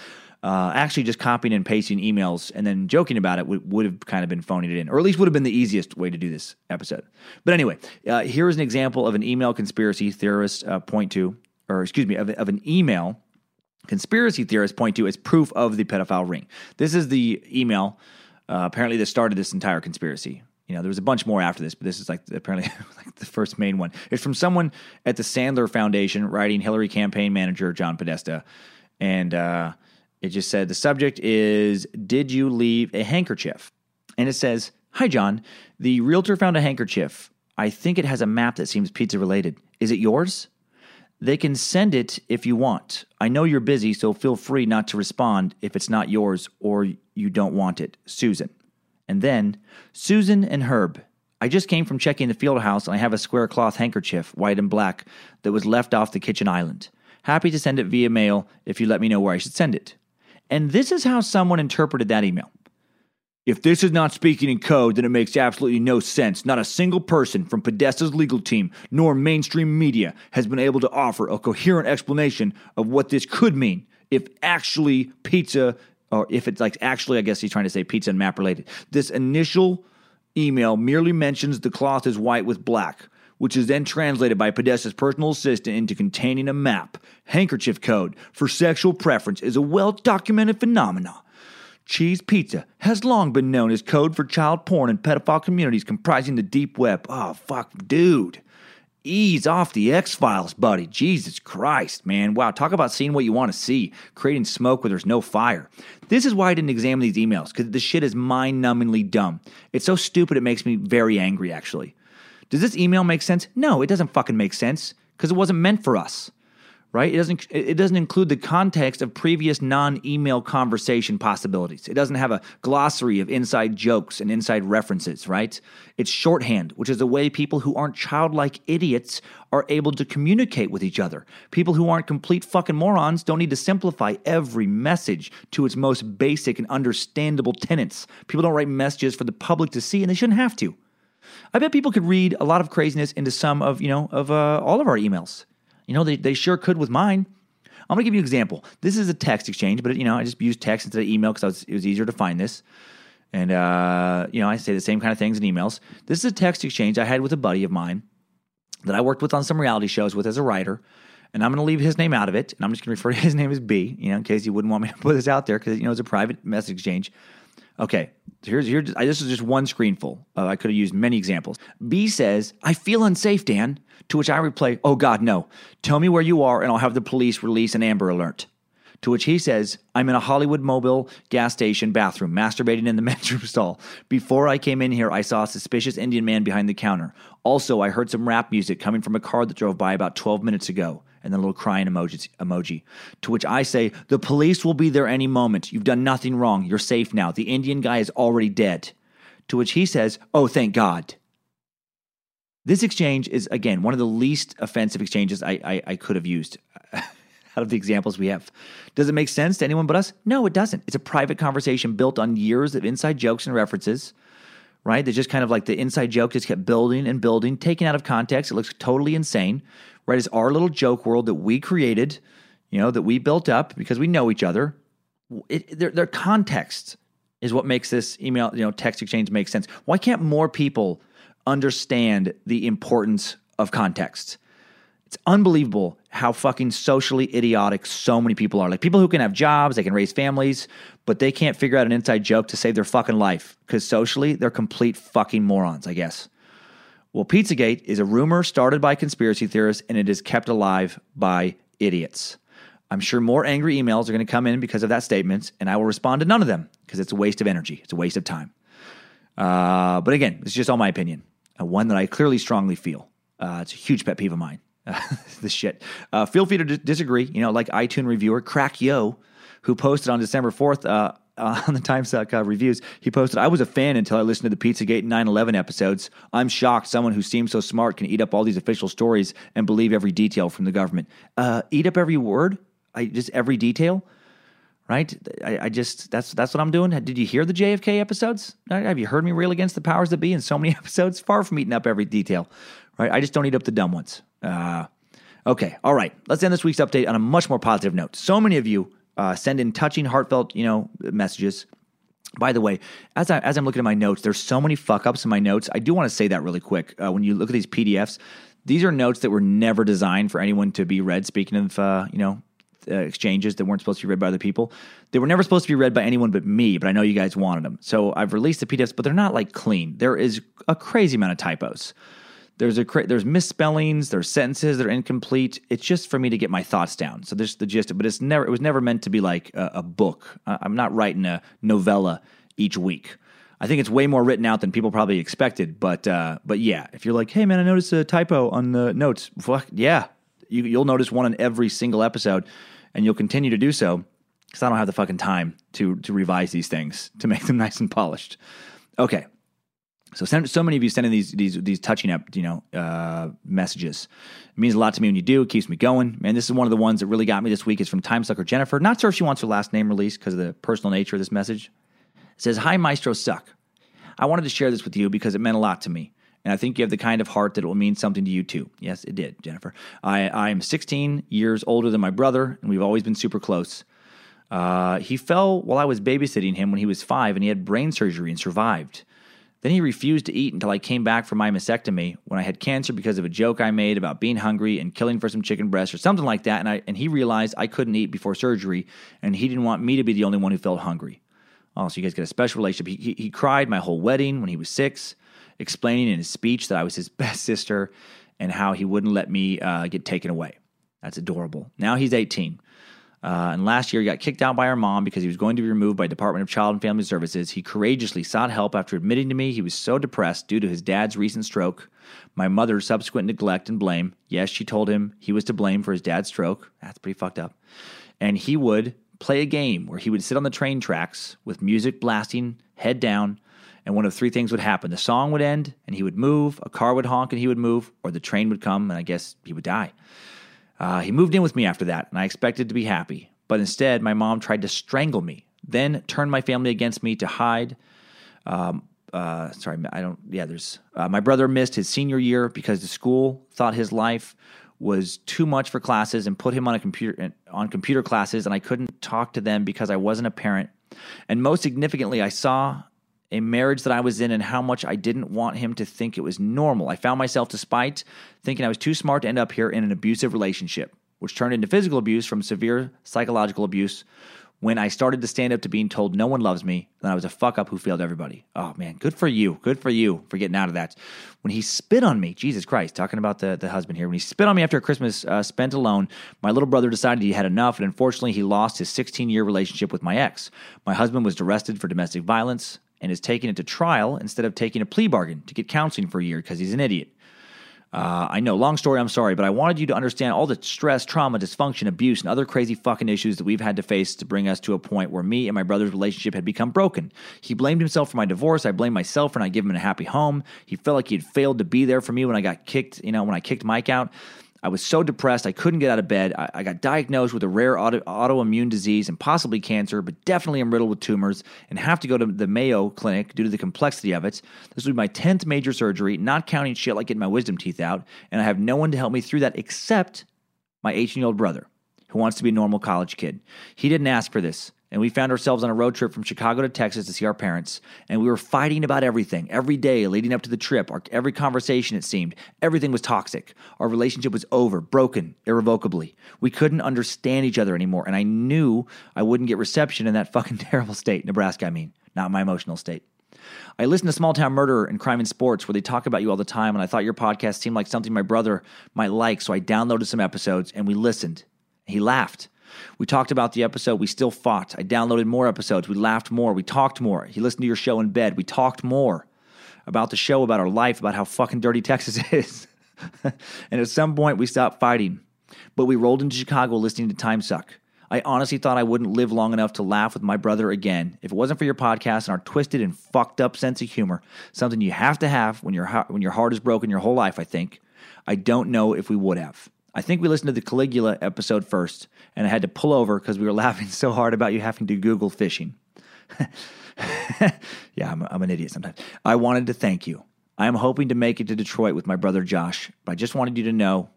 Uh, actually, just copying and pasting emails and then joking about it would, would have kind of been phoning it in, or at least would have been the easiest way to do this episode. But anyway, uh, here is an example of an email conspiracy theorists uh, point to, or excuse me, of, of an email conspiracy theorists point to as proof of the pedophile ring. This is the email uh, apparently that started this entire conspiracy. You know, there was a bunch more after this, but this is like apparently like the first main one. It's from someone at the Sandler Foundation writing Hillary campaign manager John Podesta, and uh, it just said the subject is Did you leave a handkerchief? And it says, Hi, John. The realtor found a handkerchief. I think it has a map that seems pizza related. Is it yours? They can send it if you want. I know you're busy, so feel free not to respond if it's not yours or you don't want it. Susan. And then, Susan and Herb. I just came from checking the field house and I have a square cloth handkerchief, white and black, that was left off the kitchen island. Happy to send it via mail if you let me know where I should send it. And this is how someone interpreted that email. If this is not speaking in code, then it makes absolutely no sense. Not a single person from Podesta's legal team nor mainstream media has been able to offer a coherent explanation of what this could mean if actually pizza, or if it's like actually, I guess he's trying to say pizza and map related. This initial email merely mentions the cloth is white with black, which is then translated by Podesta's personal assistant into containing a map. Handkerchief code for sexual preference is a well documented phenomenon. Cheese pizza has long been known as code for child porn and pedophile communities comprising the deep web. Oh, fuck, dude. Ease off the X Files, buddy. Jesus Christ, man. Wow, talk about seeing what you want to see, creating smoke where there's no fire. This is why I didn't examine these emails, because the shit is mind numbingly dumb. It's so stupid it makes me very angry, actually. Does this email make sense? No, it doesn't fucking make sense because it wasn't meant for us. Right? It doesn't it doesn't include the context of previous non-email conversation possibilities. It doesn't have a glossary of inside jokes and inside references, right? It's shorthand, which is a way people who aren't childlike idiots are able to communicate with each other. People who aren't complete fucking morons don't need to simplify every message to its most basic and understandable tenets. People don't write messages for the public to see and they shouldn't have to. I bet people could read a lot of craziness into some of, you know, of uh, all of our emails. You know, they, they sure could with mine. I'm to give you an example. This is a text exchange, but, you know, I just used text instead of email because it was easier to find this. And, uh, you know, I say the same kind of things in emails. This is a text exchange I had with a buddy of mine that I worked with on some reality shows with as a writer. And I'm going to leave his name out of it. And I'm just going to refer to his name as B, you know, in case you wouldn't want me to put this out there because, you know, it's a private message exchange. Okay, here's here. This is just one screenful. Uh, I could have used many examples. B says, "I feel unsafe, Dan." To which I reply, "Oh God, no! Tell me where you are, and I'll have the police release an Amber Alert." To which he says, I'm in a Hollywood Mobil gas station bathroom, masturbating in the men's room stall. Before I came in here, I saw a suspicious Indian man behind the counter. Also, I heard some rap music coming from a car that drove by about 12 minutes ago. And then a little crying emoji, emoji. To which I say, The police will be there any moment. You've done nothing wrong. You're safe now. The Indian guy is already dead. To which he says, Oh, thank God. This exchange is, again, one of the least offensive exchanges I, I, I could have used. out of the examples we have. Does it make sense to anyone but us? No, it doesn't. It's a private conversation built on years of inside jokes and references, right? They just kind of like the inside joke just kept building and building, taken out of context. It looks totally insane, right? It's our little joke world that we created, you know, that we built up because we know each other. It, their, their context is what makes this email, you know, text exchange make sense. Why can't more people understand the importance of context? It's unbelievable how fucking socially idiotic so many people are. Like people who can have jobs, they can raise families, but they can't figure out an inside joke to save their fucking life because socially they're complete fucking morons, I guess. Well, Pizzagate is a rumor started by conspiracy theorists and it is kept alive by idiots. I'm sure more angry emails are going to come in because of that statement, and I will respond to none of them because it's a waste of energy. It's a waste of time. Uh, but again, it's just all my opinion, uh, one that I clearly strongly feel. Uh, it's a huge pet peeve of mine. This shit. Uh, feel free to d- disagree. You know, like iTunes reviewer Crack Yo, who posted on December 4th uh, on the Timesuck uh, reviews, he posted, I was a fan until I listened to the Pizzagate 9 11 episodes. I'm shocked someone who seems so smart can eat up all these official stories and believe every detail from the government. Uh, eat up every word? I Just every detail? Right? I, I, just, that's that's what I'm doing. Did you hear the JFK episodes? Have you heard me rail against the powers that be in so many episodes? Far from eating up every detail. Right? I just don't eat up the dumb ones. Uh, okay, all right. Let's end this week's update on a much more positive note. So many of you uh, send in touching, heartfelt, you know, messages. By the way, as I as I'm looking at my notes, there's so many fuck ups in my notes. I do want to say that really quick. Uh, when you look at these PDFs, these are notes that were never designed for anyone to be read. Speaking of, uh, you know, uh, exchanges that weren't supposed to be read by other people. They were never supposed to be read by anyone but me, but I know you guys wanted them. So I've released the PDFs, but they're not like clean. There is a crazy amount of typos. There's a there's misspellings, there's sentences that are incomplete. It's just for me to get my thoughts down. So there's the gist, but it's never it was never meant to be like a, a book. I'm not writing a novella each week. I think it's way more written out than people probably expected. But uh, but yeah, if you're like, hey man, I noticed a typo on the notes. Fuck yeah, you, you'll notice one in every single episode, and you'll continue to do so because I don't have the fucking time to to revise these things to make them nice and polished. Okay, so, send, so many of you sending these these these touching up, you know, uh, messages. It means a lot to me when you do. It keeps me going. Man, this is one of the ones that really got me this week. Is from Timesucker Jennifer. Not sure if she wants her last name released because of the personal nature of this message. It says, "Hi, Maestro Suck. I wanted to share this with you because it meant a lot to me, and I think you have the kind of heart that it will mean something to you too. Yes, it did, Jennifer. I I am 16 years older than my brother, and we've always been super close." Uh, he fell while I was babysitting him when he was five, and he had brain surgery and survived. Then he refused to eat until I came back from my mastectomy when I had cancer because of a joke I made about being hungry and killing for some chicken breast or something like that. And, I, and he realized I couldn't eat before surgery and he didn't want me to be the only one who felt hungry. Oh, so you guys get a special relationship. He, he, he cried my whole wedding when he was six, explaining in his speech that I was his best sister and how he wouldn't let me uh, get taken away. That's adorable. Now he's 18. Uh, and last year, he got kicked out by our mom because he was going to be removed by Department of Child and Family Services. He courageously sought help after admitting to me he was so depressed due to his dad's recent stroke, my mother's subsequent neglect and blame. Yes, she told him he was to blame for his dad's stroke. That's pretty fucked up. And he would play a game where he would sit on the train tracks with music blasting, head down, and one of three things would happen. The song would end, and he would move, a car would honk, and he would move, or the train would come, and I guess he would die. Uh, he moved in with me after that, and I expected to be happy. But instead, my mom tried to strangle me, then turned my family against me to hide. Um, uh, sorry, I don't. Yeah, there's. Uh, my brother missed his senior year because the school thought his life was too much for classes and put him on a computer on computer classes, and I couldn't talk to them because I wasn't a parent. And most significantly, I saw a marriage that I was in and how much I didn't want him to think it was normal. I found myself, despite thinking I was too smart to end up here, in an abusive relationship, which turned into physical abuse from severe psychological abuse when I started to stand up to being told no one loves me, then I was a fuck up who failed everybody. Oh man, good for you. Good for you for getting out of that. When he spit on me, Jesus Christ, talking about the, the husband here, when he spit on me after Christmas uh, spent alone, my little brother decided he had enough, and unfortunately, he lost his 16 year relationship with my ex. My husband was arrested for domestic violence and is taking it to trial instead of taking a plea bargain to get counseling for a year because he's an idiot. Uh, I know, long story, I'm sorry, but I wanted you to understand all the stress, trauma, dysfunction, abuse, and other crazy fucking issues that we've had to face to bring us to a point where me and my brother's relationship had become broken. He blamed himself for my divorce. I blamed myself for not giving him a happy home. He felt like he had failed to be there for me when I got kicked, you know, when I kicked Mike out. I was so depressed, I couldn't get out of bed. I, I got diagnosed with a rare auto, autoimmune disease and possibly cancer, but definitely am riddled with tumors and have to go to the Mayo Clinic due to the complexity of it. This will be my 10th major surgery, not counting shit like getting my wisdom teeth out, and I have no one to help me through that except my 18 year old brother who wants to be a normal college kid. He didn't ask for this and we found ourselves on a road trip from Chicago to Texas to see our parents, and we were fighting about everything every day leading up to the trip. Our, every conversation, it seemed, everything was toxic. Our relationship was over, broken, irrevocably. We couldn't understand each other anymore, and I knew I wouldn't get reception in that fucking terrible state, Nebraska, I mean, not my emotional state. I listened to Small Town Murder and Crime and Sports where they talk about you all the time, and I thought your podcast seemed like something my brother might like, so I downloaded some episodes and we listened. He laughed. We talked about the episode. We still fought. I downloaded more episodes. We laughed more. We talked more. He listened to your show in bed. We talked more about the show, about our life, about how fucking dirty Texas is. and at some point, we stopped fighting. But we rolled into Chicago listening to Time Suck. I honestly thought I wouldn't live long enough to laugh with my brother again if it wasn't for your podcast and our twisted and fucked up sense of humor, something you have to have when your when your heart is broken your whole life. I think. I don't know if we would have. I think we listened to the Caligula episode first, and I had to pull over because we were laughing so hard about you having to Google fishing. yeah, I'm, I'm an idiot sometimes. I wanted to thank you. I am hoping to make it to Detroit with my brother Josh, but I just wanted you to know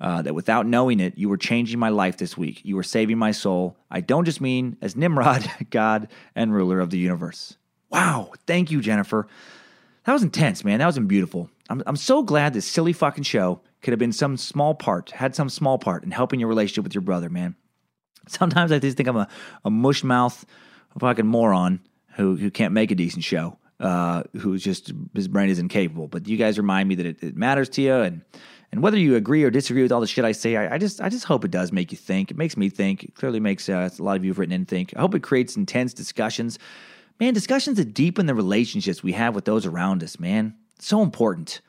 uh, that without knowing it, you were changing my life this week. You were saving my soul. I don't just mean as Nimrod, God, and ruler of the universe. Wow. Thank you, Jennifer. That was intense, man. That was beautiful. I'm, I'm so glad this silly fucking show could have been some small part, had some small part in helping your relationship with your brother, man. Sometimes I just think I'm a, a mush mouth fucking moron who, who can't make a decent show, uh, who's just, his brain is incapable. But you guys remind me that it, it matters to you. And, and whether you agree or disagree with all the shit I say, I, I, just I just hope it does make you think. It makes me think. It clearly makes uh, a lot of you have written in think. I hope it creates intense discussions. Man, discussions that deepen the relationships we have with those around us, man. so important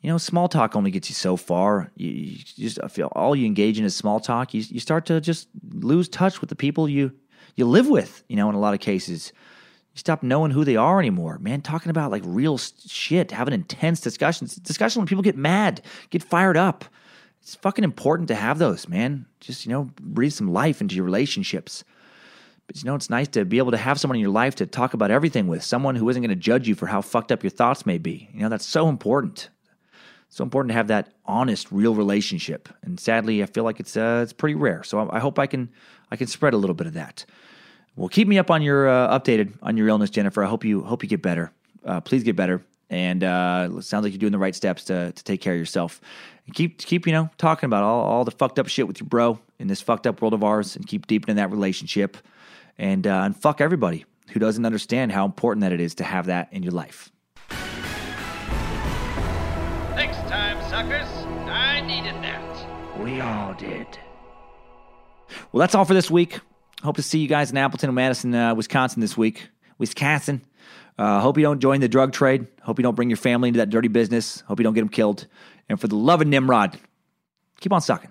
you know, small talk only gets you so far. You, you just feel all you engage in is small talk. You, you start to just lose touch with the people you you live with. You know, in a lot of cases, you stop knowing who they are anymore. Man, talking about like real shit, having intense discussions, discussion when people get mad, get fired up. It's fucking important to have those, man. Just you know, breathe some life into your relationships. But you know, it's nice to be able to have someone in your life to talk about everything with, someone who isn't going to judge you for how fucked up your thoughts may be. You know, that's so important so important to have that honest, real relationship. And sadly, I feel like it's uh, it's pretty rare. So I, I, hope I can I can spread a little bit of that. Well, keep me up on your uh, updated on your illness, Jennifer. I hope you hope you get better. Uh, please get better. And uh, sounds like you're doing the right steps to to take care of yourself. And keep keep you know talking about all, all the fucked up shit with your bro in this fucked up world of ours, and keep deepening that relationship. And uh, and fuck everybody who doesn't understand how important that it is to have that in your life. Suckers. I needed that. We all did. Well, that's all for this week. Hope to see you guys in Appleton, and Madison, uh, Wisconsin this week. Wisconsin. Uh, hope you don't join the drug trade. Hope you don't bring your family into that dirty business. Hope you don't get them killed. And for the love of Nimrod, keep on sucking.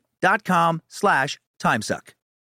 dot com slash timesuck.